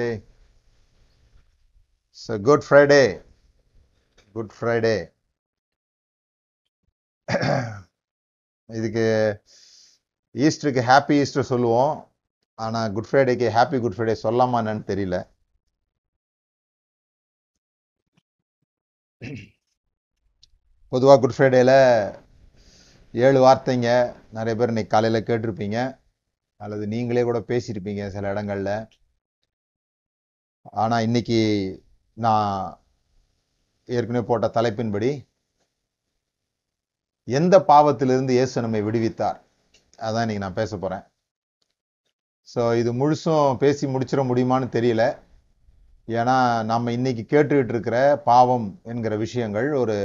Okay. So Good Friday. Good Friday. இதுக்கு ஈஸ்டருக்கு happy Easter சொல்லுவோம் ஆனா குட் ஃப்ரைடேக்கு ஹாப்பி குட் ஃப்ரைடே சொல்லாமா என்னன்னு தெரியல பொதுவா குட் ஃப்ரைடேல ஏழு வார்த்தைங்க நிறைய பேர் இன்னைக்கு காலையில கேட்டிருப்பீங்க அல்லது நீங்களே கூட பேசியிருப்பீங்க சில இடங்கள்ல ஆனால் இன்னைக்கு நான் ஏற்கனவே போட்ட தலைப்பின்படி எந்த பாவத்திலிருந்து இயேசு நம்மை விடுவித்தார்? அதான் இன்னைக்கு நான் பேச போகிறேன் ஸோ இது முழுசும் பேசி முடிச்சிட முடியுமான்னு தெரியல. ஏன்னா நம்ம இன்னைக்கு கேட்டுக்கிட்டு இருக்கிற பாவம் என்கிற விஷயங்கள் ஒரு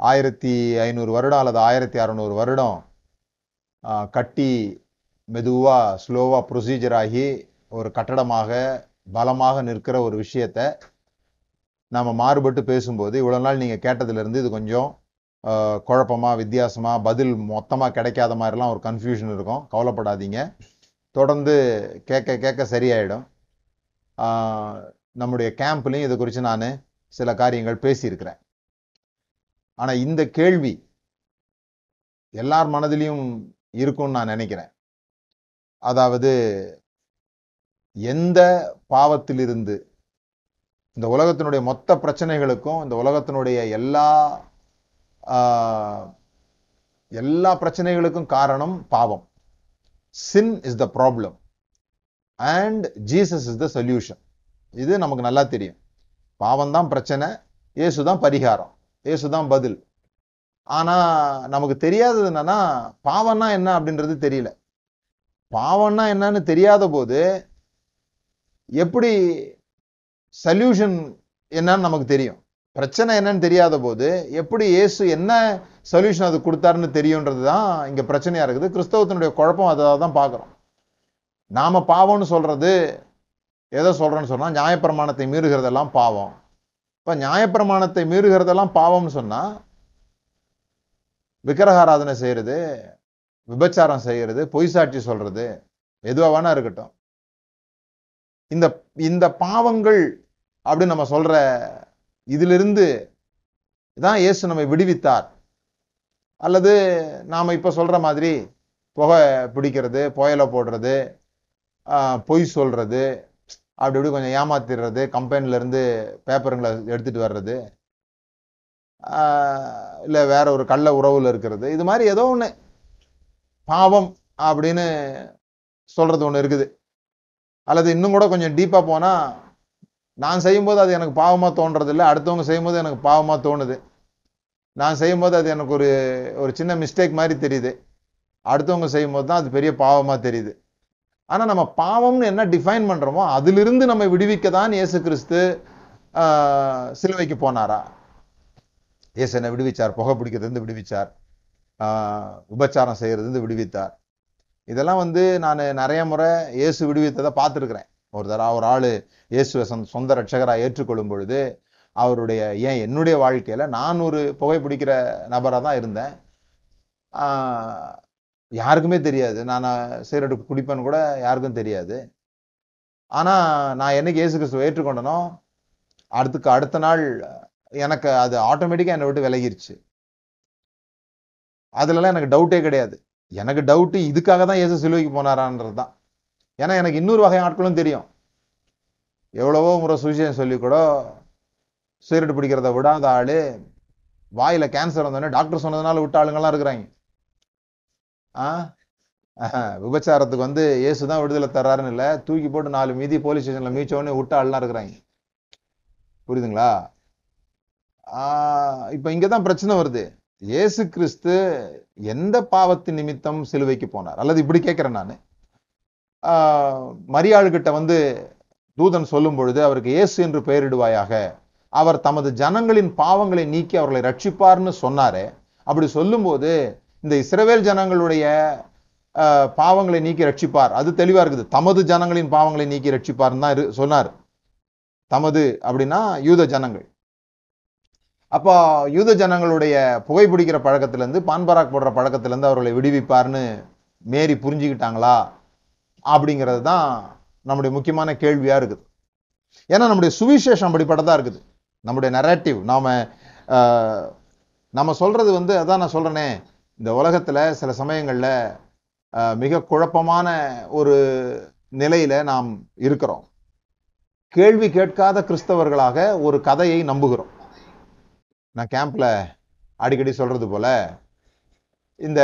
ஆயிரத்தி ஐநூறு வருடம் அல்லது ஆயிரத்தி அறநூறு வருடம் கட்டி மெதுவாக ஸ்லோவாக ப்ரொசீஜர் ஆகி ஒரு கட்டடமாக பலமாக நிற்கிற ஒரு விஷயத்த நாம் மாறுபட்டு பேசும்போது இவ்வளோ நாள் நீங்கள் கேட்டதுலேருந்து இது கொஞ்சம் குழப்பமாக குழப்பமா பதில் மொத்தமாக கிடைக்காத மாதிரிலாம் ஒரு கன்ஃபியூஷன் இருக்கும். கவலைப்படாதீங்க. தொடர்ந்து கேட்க கேட்க சரியாயிடும். நம்முடைய கேம்ப்லையும் இது குறித்து நான் சில காரியங்கள் பேசியிருக்கிறேன். ஆனால் இந்த கேள்வி எல்லார் மனதிலையும் இருக்கும்னு நான் நினைக்கிறேன். அதாவது எந்த பாவத்திலிருந்து? இந்த உலகத்தினுடைய மொத்த பிரச்சனைகளுக்கும் இந்த உலகத்தினுடைய எல்லா எல்லா பிரச்சனைகளுக்கும் காரணம் பாவம். Sin is the problem and Jesus is the solution இது நமக்கு நல்லா தெரியும். பாவம் தான் பிரச்சனை இயேசு தான் பரிகாரம் இயேசு தான் பதில். ஆனால் நமக்கு தெரியாதது என்னன்னா பாவம்னா என்ன அப்படின்றது தெரியல. பாவம்னா என்னன்னு தெரியாத போது எப்படி சொல்யூஷன் என்னன்னு நமக்கு தெரியும். பிரச்சனை என்னன்னு தெரியாத போது எப்படி இயேசு என்ன சொல்யூஷன் அது கொடுத்தாருன்னு தெரியுன்றது தான் இங்க பிரச்சனையா இருக்குது. கிறிஸ்தவத்தினுடைய குழப்பம் அதை தான் பார்க்குறோம். நாம பாவம்னு சொல்றது எதை சொல்றேன்னு சொன்னா நியாயப்பிரமாணத்தை மீறுகிறதெல்லாம் பாவம். இப்போ நியாயப்பிரமாணத்தை மீறுகிறதெல்லாம் பாவம்னு சொன்னா விக்கிரகாராதனை செய்யறது விபச்சாரம் செய்யறது பொய் சாட்சி சொல்றது எதுவாக வேணா இருக்கட்டும். இந்த இந்த பாவங்கள் அப்படின்னு நம்ம சொல்ற இதிலிருந்து தான் இயேசு நம்மை விடுவித்தார். அல்லது நாம் இப்போ சொல்ற மாதிரி புகை பிடிக்கிறது புயலை போடுறது பொய் சொல்றது அப்படி இப்படி கொஞ்சம் ஏமாத்திடுறது கம்பெனிலேருந்து பேப்பருங்களை எடுத்துட்டு வர்றது இல்லை வேற ஒரு கள்ள உறவில் இருக்கிறது இது மாதிரி ஏதோ ஒன்று பாவம் அப்படின்னு சொல்றது ஒன்று இருக்குது. அல்லது இன்னும் கூட கொஞ்சம் டீப்பாக போனால் நான் செய்யும்போது அது எனக்கு பாவமாக தோன்றது இல்லை அடுத்தவங்க செய்யும்போது எனக்கு பாவமாக தோணுது. நான் செய்யும்போது அது எனக்கு ஒரு ஒரு சின்ன மிஸ்டேக் மாதிரி தெரியுது. அடுத்தவங்க செய்யும்போது தான் அது பெரிய பாவமாக தெரியுது. ஆனால் நம்ம பாவம்னு என்ன டிஃபைன் பண்ணுறோமோ அதிலிருந்து நம்ம விடுவிக்க தான் இயேசு கிறிஸ்து சிலுவைக்கு போனாரா? இயேசு என்ன விடுவிச்சார். புகை பிடிக்கிறதுலேருந்து விடுவிச்சார். உபச்சாரம் செய்கிறதுலேருந்து விடுவித்தார். இதெல்லாம் வந்து நான் நிறைய முறை இயேசு விடுவித்ததை பார்த்துருக்குறேன். ஒரு தடவை ஒரு ஆள் இயேசுவை சொந்த- சொந்த ரட்சகராக ஏற்றுக்கொள்ளும் பொழுது அவருடைய ஏன் என்னுடைய வாழ்க்கையில் நான் ஒரு புகை பிடிக்கிற தான் இருந்தேன். யாருக்குமே தெரியாது. நான் சிகரெட் குடிப்பேன்னு கூட யாருக்கும் தெரியாது. ஆனால் நான் என்னைக்கு இயேசு கிறிஸ்துவை ஏற்றுக்கொண்டனோ அடுத்துக்கு அடுத்த நாள் எனக்கு அது ஆட்டோமேட்டிக்காக என்னை விட்டு விலகிருச்சு. அதுலலாம் எனக்கு டவுட்டே கிடையாது. எனக்கு டவுட்டு இதுக்காக தான் ஏசு சிலுவைக்கு போனாரான்றது தான். ஏன்னா எனக்கு இன்னொரு வகை ஆட்களும் தெரியும். எவ்வளவோ முறை சுவிசேஷம் சொல்லி கூட சிகரெட் பிடிக்கிறத விடாத ஆள் வாயில் கேன்சர் வந்தோடனே டாக்டர் சொன்னதுனால விட்ட ஆளுங்கள்லாம் இருக்கிறாங்க. ஆ? விபச்சாரத்துக்கு வந்து ஏசு தான் விடுதலை தர்றாருன்னு இல்லை தூக்கி போட்டு நாலு மீதி போலீஸ் ஸ்டேஷனில் மீச்சோடனே விட்ட ஆள்லாம் இருக்கிறாங்க. புரியுதுங்களா? இப்போ இங்கே தான் பிரச்சனை வருது. இயேசு கிறிஸ்து எந்த பாவத்தின் நிமித்தம் சிலுவைக்கு போனார்? அல்லது இப்படி கேட்கிறேன் நான். மரியாளுகிட்ட வந்து தூதன் சொல்லும் பொழுது அவருக்கு இயேசு என்று பெயரிடுவாயாக. அவர் தமது ஜனங்களின் பாவங்களை நீக்கி அவர்களை ரட்சிப்பார்னு சொன்னாரே. அப்படி சொல்லும்போது இந்த இஸ்ரவேல் ஜனங்களுடைய ஆஹ், பாவங்களை நீக்கி ரட்சிப்பார். அது தெளிவா இருக்குது. தமது ஜனங்களின் பாவங்களை நீக்கி ரட்சிப்பார்னு தான் சொன்னார். தமது அப்படின்னா யூத ஜனங்கள். அப்போ யூத ஜனங்களுடைய புகைப்பிடிக்கிற பழக்கத்திலேருந்து பான்பராக் போடுற பழக்கத்திலேருந்து அவர்களை விடுவிப்பார்னு மேரி புரிஞ்சுக்கிட்டாங்களா? அப்படிங்கிறது தான் நம்முடைய முக்கியமான கேள்வியாக இருக்குது. ஏன்னா நம்முடைய சுவிசேஷம் அப்படிப்பட்டதாக இருக்குது. நம்முடைய நரேட்டிவ் நாம் நம்ம சொல்கிறது வந்து அதான் நான் சொல்கிறேனே இந்த உலகத்தில் சில சமயங்களில் மிக குழப்பமான ஒரு நிலையில் நாம் இருக்கிறோம். கேள்வி கேட்காத கிறிஸ்தவர்களாக ஒரு கதையை நம்புகிறோம். நான் கேம்பில் அடிக்கடி சொல்றது போல இந்த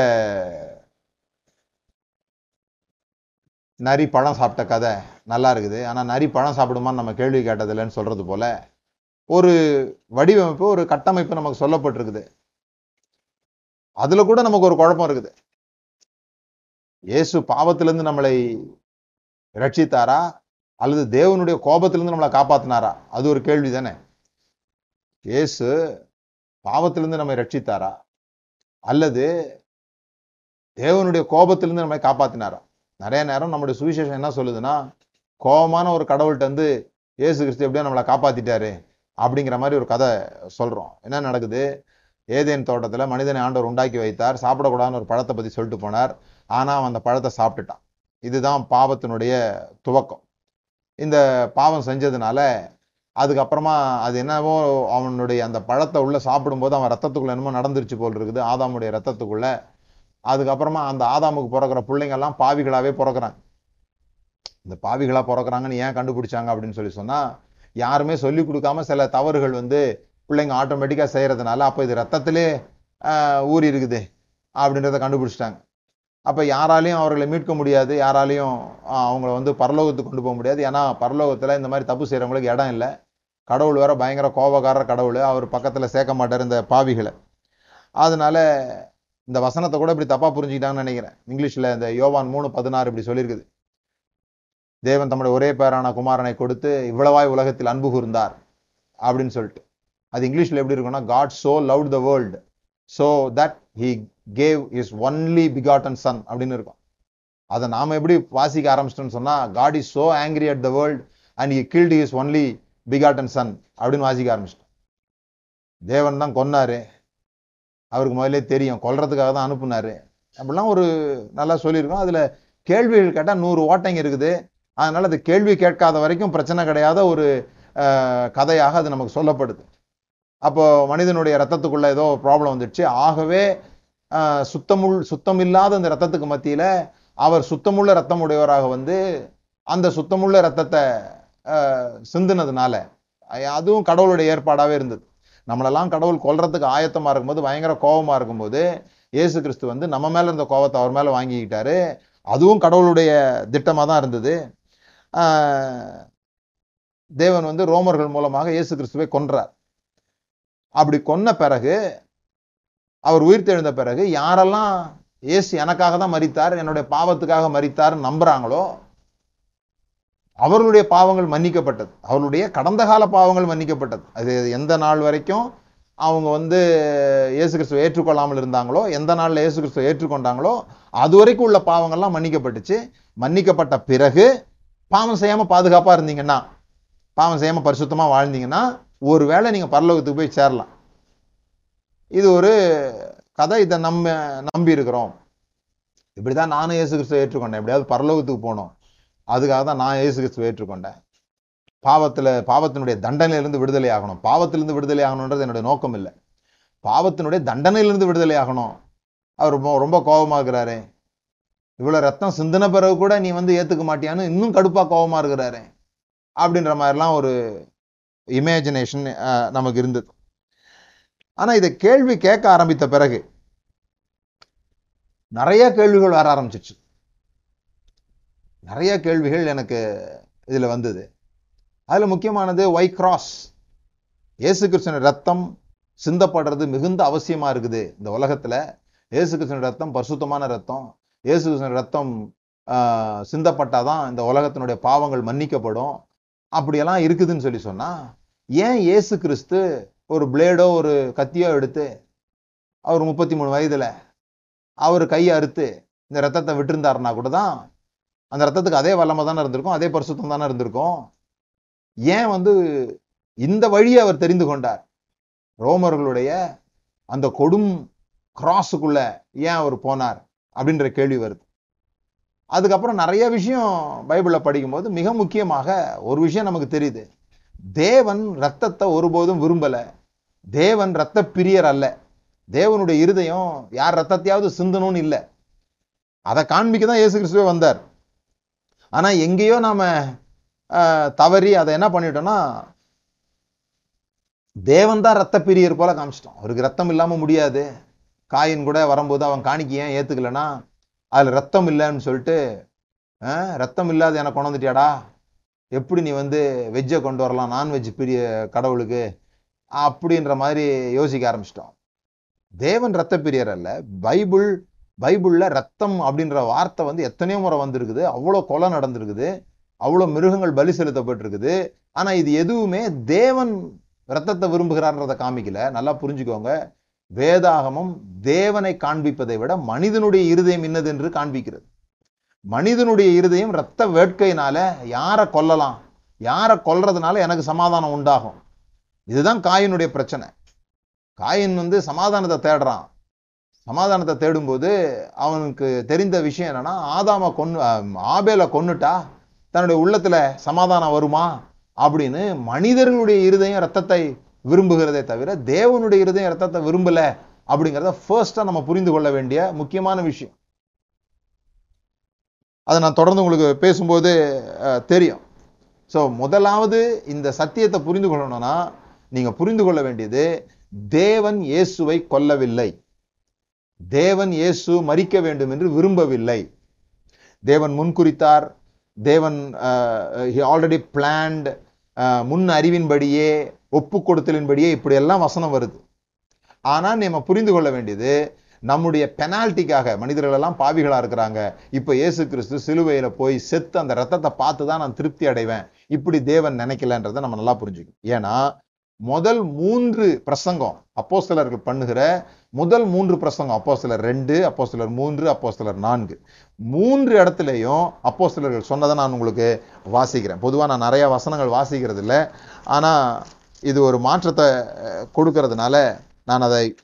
நரி பழம் சாப்பிட்ட கதை நல்லா இருக்குது. ஆனால் நரி பழம் சாப்பிடுமான்னு நம்ம கேள்வி கேட்டதில்லைன்னு சொல்றது போல ஒரு வடிவமைப்பு ஒரு கட்டமைப்பு நமக்கு சொல்லப்பட்டிருக்குது. அதில் கூட நமக்கு ஒரு குழப்பம் இருக்குது. இயேசு பாவத்திலேருந்து நம்மளை ரட்சித்தாரா அல்லது தேவனுடைய கோபத்திலேருந்து நம்மளை காப்பாத்தினாரா? அது ஒரு கேள்வி தானே இயேசு பாவத்திலிருந்து நம்மை ரட்சித்தாரா? அல்லது தேவனுடைய கோபத்திலிருந்து நம்மை காப்பாத்தினாரா? நிறைய நேரம் நம்முடைய சுவிசேஷம் என்ன சொல்லுதுன்னா கோபமான ஒரு கடவுள்கிட்ட வந்து ஏசு கிறிஸ்து எப்படியோ நம்மளை காப்பாத்திட்டாரு அப்படிங்கிற மாதிரி ஒரு கதை சொல்றோம். என்ன நடக்குது? ஏதேன் தோட்டத்தில் மனிதனை ஆண்டவர் உண்டாக்கி வைத்தார். சாப்பிடக்கூடாதுன்னு ஒரு பழத்தை பத்தி சொல்லிட்டு போனார். ஆனால் அவன் அந்த பழத்தை சாப்பிட்டுட்டான். இதுதான் பாவத்தினுடைய துவக்கம். இந்த பாவம் செஞ்சதுனால அதுக்கப்புறமா அது என்னவோ அவனுடைய அந்த பழத்தை உள்ளே சாப்பிடும்போது அவன் ரத்தத்துக்குள்ள என்னமோ நடந்துருச்சு போல் இருக்குது ஆதாமுடைய ரத்தத்துக்குள்ள. அதுக்கப்புறமா அந்த ஆதாமுக்கு பிறக்கிற பிள்ளைங்கெல்லாம் பாவிகளாகவே பிறக்கிறாங்க. இந்த பாவிகளாக பிறக்குறாங்கன்னு ஏன் கண்டுபிடிச்சாங்க அப்படின்னு சொல்லி சொன்னால் யாருமே சொல்லி கொடுக்காம சில தவறுகள் வந்து பிள்ளைங்க ஆட்டோமேட்டிக்காக செய்கிறதுனால அப்போ இது ரத்தத்திலே ஊறி இருக்குது அப்படின்றத கண்டுபிடிச்சிட்டாங்க. அப்போ யாராலையும் அவர்களை மீட்க முடியாது யாராலையும் அவங்கள வந்து பரலோகத்துக்கு கொண்டு போக முடியாது. ஏன்னா பரலோகத்தில் இந்த மாதிரி தப்பு செய்கிறவங்களுக்கு இடம் இல்லை. கடவுள் வேற பயங்கர கோபக்காரர் கடவுள். அவர் பக்கத்தில் சேர்க்க மாட்டார் இந்த பாவிகளை. அதனால இந்த வசனத்தை கூட இப்படி தப்பாக புரிஞ்சுக்கிட்டாங்கன்னு நினைக்கிறேன். இங்கிலீஷில் இந்த யோவான் மூணு பதினாறு இப்படி சொல்லியிருக்குது. தேவன் தம்முடைய ஒரே பேரான குமாரனை கொடுத்து இவ்வளவாய் உலகத்தில் அன்பு கூர்ந்தார் அப்படின்னு சொல்லிட்டு. அது இங்கிலீஷில் எப்படி இருக்கும்னா God so love the world so that he gave his only begotten son அப்படின்னு இருக்கும். அதை நாம் எப்படி வாசிக்க ஆரம்பிச்சிட்டோம்னு சொன்னால் God is so angry at the world and he killed his only begotten son அப்படின்னு வாசிக்க ஆரம்பிச்சிட்டோம். தேவன் தான் கொன்னாரு. அவருக்கு முதல்ல தெரியும். கொல்றதுக்காக தான் அனுப்புனாரு. அப்படிலாம் ஒரு நல்லா சொல்லியிருக்கோம். அதில் கேள்விகள் கேட்டால் நூறு ஓட்டைங்க இருக்குது. அதனால் அது கேள்வி கேட்காத வரைக்கும் பிரச்சனை கிடையாத ஒரு கதையாக அது நமக்கு சொல்லப்படுது. அப்போ மனிதனுடைய ரத்தத்துக்குள்ள ஏதோ ப்ராப்ளம் வந்துடுச்சு. ஆகவே சுத்தமுள் சுத்தமில்லாத அந்த ரத்தத்துக்கு மத்தியில அவர் சுத்தமுள்ள ரத்தம் உடையவராக வந்து அந்த சுத்தமுள்ள ரத்தத்தை சிந்துனதுனால அதுவும் கடவுளுடைய ஏற்பாடாகவே இருந்தது. நம்மளெல்லாம் கடவுள் கொல்றதுக்கு ஆயத்தமாக இருக்கும்போது பயங்கர கோபமாக இருக்கும்போது இயேசு கிறிஸ்து வந்து நம்ம மேலே இருந்த கோபத்தை அவர் மேலே வாங்கிக்கிட்டாரு. அதுவும் கடவுளுடைய திட்டமாக தான் இருந்தது. தேவன் வந்து ரோமர்கள் மூலமாக இயேசு கிறிஸ்துவை கொன்றார். அப்படி கொன்ன பிறகு அவர் உயிர்த்தெழுந்த பிறகு யாரெல்லாம் இயேசு எனக்காக தான் மறித்தார் என்னுடைய பாவத்துக்காக மறித்தார் நம்புறாங்களோ அவர்களுடைய பாவங்கள் மன்னிக்கப்பட்டது. அவர்களுடைய கடந்த கால பாவங்கள் மன்னிக்கப்பட்டது. அது எந்த நாள் வரைக்கும் அவங்க வந்து இயேசு கிறிஸ்துவை ஏற்றுக்கொள்ளாமல் இருந்தாங்களோ எந்த நாளில் இயேசு கிறிஸ்துவை ஏற்றுக்கொண்டாங்களோ அது வரைக்கும் உள்ள பாவங்கள்லாம் மன்னிக்கப்பட்டுச்சு. மன்னிக்கப்பட்ட பிறகு பாவம் செய்யாமல் பாதுகாப்பாக இருந்தீங்கன்னா பாவம் செய்யாமல் பரிசுத்தமா வாழ்ந்தீங்கன்னா ஒருவேளை நீங்க பரலோகத்துக்கு போய் சேரலாம். இது ஒரு கதை இதை நம்ம நம்பி இருக்கிறோம். இப்படி தான் நானும் இயேசு கிறிஸ்துவை ஏற்றுக்கொண்டேன். எப்படியாவது பரலோகத்துக்கு போகணும். அதுக்காக தான் நான் இயேசு கிறிஸ்துவை ஏற்றுக்கொண்டேன். பாவத்தில் பாவத்தினுடைய தண்டனையிலிருந்து விடுதலை ஆகணும். பாவத்திலிருந்து விடுதலை ஆகணுன்றது என்னுடைய நோக்கம் இல்லை. பாவத்தினுடைய தண்டனையிலிருந்து விடுதலை ஆகணும். அவர் ரொம்ப ரொம்ப கோபமா இருக்கிறாரு. ரத்தம் சிந்தின பிறகு கூட நீ வந்து ஏற்றுக்க மாட்டியான்னு இன்னும் கடுப்பாக கோபமாக இருக்கிறாரு. அப்படின்ற மாதிரிலாம் ஒரு இமேஜினேஷன் நமக்கு இருந்தது. ஆனால் இதை கேள்வி கேட்க ஆரம்பித்த பிறகு நிறைய கேள்விகள் வர ஆரம்பிச்சிச்சு நிறைய கேள்விகள் எனக்கு இதில் வந்தது. அதில் முக்கியமானது ஒய் கிராஸ் இயேசு கிருஷ்ணன் ரத்தம் சிந்தப்படுறது மிகுந்த அவசியமாக இருக்குது. இந்த உலகத்தில் இயேசு கிருஷ்ணன் ரத்தம் பரிசுத்தமான ரத்தம் இயேசு கிருஷ்ணன் ரத்தம் சிந்தப்பட்டால் சிந்தப்பட்டாதான் இந்த உலகத்தினுடைய பாவங்கள் மன்னிக்கப்படும். அப்படியெல்லாம் இருக்குதுன்னு சொல்லி சொன்னால் ஏன் இயேசு கிறிஸ்து ஒரு பிளேடோ ஒரு கத்தியோ எடுத்து அவர் முப்பத்தி மூணு வயதில் அவர் கையை அறுத்து இந்த ரத்தத்தை விட்டுருந்தாருனா கூட தான் அந்த ரத்தத்துக்கு அதே வல்லமை தானே இருந்திருக்கும் அதே பரிசுத்தம் தானே இருந்திருக்கும். ஏன் வந்து இந்த வழியை அவர் தெரிந்து கொண்டார்? ரோமர்களுடைய அந்த கொடும் கிராஸுக்குள்ள ஏன் அவர் போனார்? அப்படின்ற கேள்வி வருது. அதுக்கப்புறம் நிறைய விஷயம் பைபிளில் படிக்கும்போது மிக முக்கியமாக ஒரு விஷயம் நமக்கு தெரியுது. தேவன் ரத்தத்தை ஒருபோதும் விரும்பலை. தேவன் ரத்த பிரியர் அல்ல. தேவனுடைய இருதயம் யார் ரத்தத்தையாவது சிந்தணும்னு இல்லை. அதை காண்பிக்க தான் இயேசு கிறிஸ்துவே வந்தார். ஆனா எங்கேயோ நாம தவறி அதை என்ன பண்ணிட்டோம்னா தேவன் தான் ரத்த பிரியர் போல காமிச்சிட்டோம். அவருக்கு ரத்தம் இல்லாம முடியாது. காயின் கூட வரும்போது அவன் காணிக்க ஏன் ஏத்துக்கலன்னா அதுல ரத்தம் இல்லைன்னு சொல்லிட்டு ரத்தம் இல்லாத எனக்கு கொண்டு வந்துட்டியாடா? எப்படி நீ வந்து வெஜ்ஜை கொண்டு வரலாம்? நான்வெஜ் பிரிய கடவுளுக்கு? அப்படின்ற மாதிரி யோசிக்க ஆரம்பிச்சிட்டோம். தேவன் ரத்த பிரியர் அல்ல. பைபிள் பைபிளில் ரத்தம் அப்படின்ற வார்த்தை வந்து எத்தனையோ முறை வந்திருக்குது. அவ்வளோ கொலை நடந்திருக்குது. அவ்வளோ மிருகங்கள் பலி செலுத்தப்பட்டிருக்குது. ஆனால் இது எதுவுமே தேவன் ரத்தத்தை விரும்புகிறார்ன்றதை காமிக்கல. நல்லா புரிஞ்சுக்கோங்க. வேதாகமம் தேவனை காண்பிப்பதை விட மனிதனுடைய இருதயம் இன்னது என்று காண்பிக்கிறது. மனிதனுடைய இருதயம் ரத்த வேட்கையினால யாரை கொல்லலாம்? யாரை கொல்றதுனால எனக்கு சமாதானம் உண்டாகும்? இதுதான் காயினுடைய பிரச்சனை. காயின் வந்து சமாதானத்தை தேடுறான். சமாதானத்தை தேடும்போது அவனுக்கு தெரிந்த விஷயம் என்னன்னா ஆதாமை கொன்னு ஆபேலை கொன்னுட்டா தன்னுடைய உள்ளத்துல சமாதானம் வருமா அப்படின்னு மனிதர்களுடைய இருதயம் ரத்தத்தை விரும்புகிறதே தவிர தேவனுடைய இருதயம் ரத்தத்தை விரும்பல அப்படிங்கிறத ஃபர்ஸ்டா நம்ம புரிந்து கொள்ள வேண்டிய முக்கியமான விஷயம். அதை நான் தொடர்ந்து உங்களுக்கு பேசும்போது தெரியும். ஸோ முதலாவது இந்த சத்தியத்தை புரிந்து கொள்ளணும்னா நீங்க புரிந்து கொள்ள வேண்டியது தேவன் இயேசுவை கொல்லவில்லை. தேவன் இயேசு மறிக்க வேண்டும் என்று விரும்பவில்லை. தேவன் முன்குறித்தார் தேவன் ஆல்ரெடி பிளான்ட் முன் அறிவின்படியே ஒப்பு கொடுத்தலின்படியே இப்படி எல்லாம் வசனம் வருது. ஆனால் நம்ம புரிந்து கொள்ள வேண்டியது நம்முடைய பெனால்ட்டிக்காக மனிதர்கள் எல்லாம் பாவிகளாக இருக்கிறாங்க. இப்போ இயேசு கிறிஸ்து சிலுவையில் போய் செத்து அந்த ரத்தத்தை பார்த்து தான் நான் திருப்தி அடைவேன். இப்படி தேவன் நினைக்கலன்றதை நம்ம நல்லா புரிஞ்சுக்கணும். ஏன்னா முதல் மூன்று பிரசங்கம் அப்போஸ்தலர்கள் பண்ணுகிற முதல் மூன்று பிரசங்கம் அப்போஸ்தலர் ரெண்டு அப்போஸ்தலர் மூன்று அப்போஸ்தலர் நான்கு. மூன்று இடத்துலையும் அப்போஸ்தலர்கள் சொன்னதை நான் உங்களுக்கு வாசிக்கிறேன். பொதுவாக நான் நிறைய வசனங்கள் வாசிக்கிறது இல்லை ஆனால் இது ஒரு மாற்றத்தை கொடுக்கறதுனால நான் அதை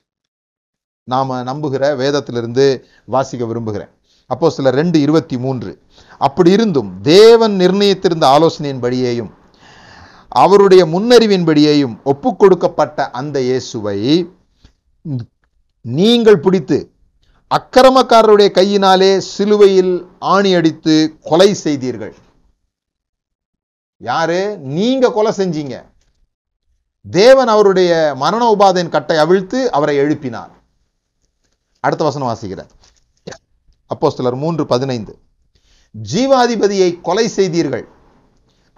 நாம் நம்புகிற வேதத்திலிருந்து வாசிக்க விரும்புகிறேன். அப்போ சில ரெண்டு இருபத்தி மூன்று. அப்படி இருந்தும் தேவன் நிர்ணயித்திருந்த ஆலோசனையின் ஆலோசனையின்படியேயும் அவருடைய முன்னறிவின்படியையும் ஒப்புக் கொடுக்கப்பட்ட அந்த இயேசுவை நீங்கள் பிடித்து அக்கிரமக்காரருடைய கையினாலே சிலுவையில் ஆணி அடித்து கொலை செய்தீர்கள். யாரு? நீங்க கொலை செஞ்சீங்க. தேவன் அவருடைய மரண உபாதையின் கட்டை அவிழ்த்து அவரை எழுப்பினார். அடுத்த வசனம் வாசிக்கிறார். அப்போ சிலர் மூன்று பதினைந்து. ஜீவாதிபதியை கொலை செய்தீர்கள்.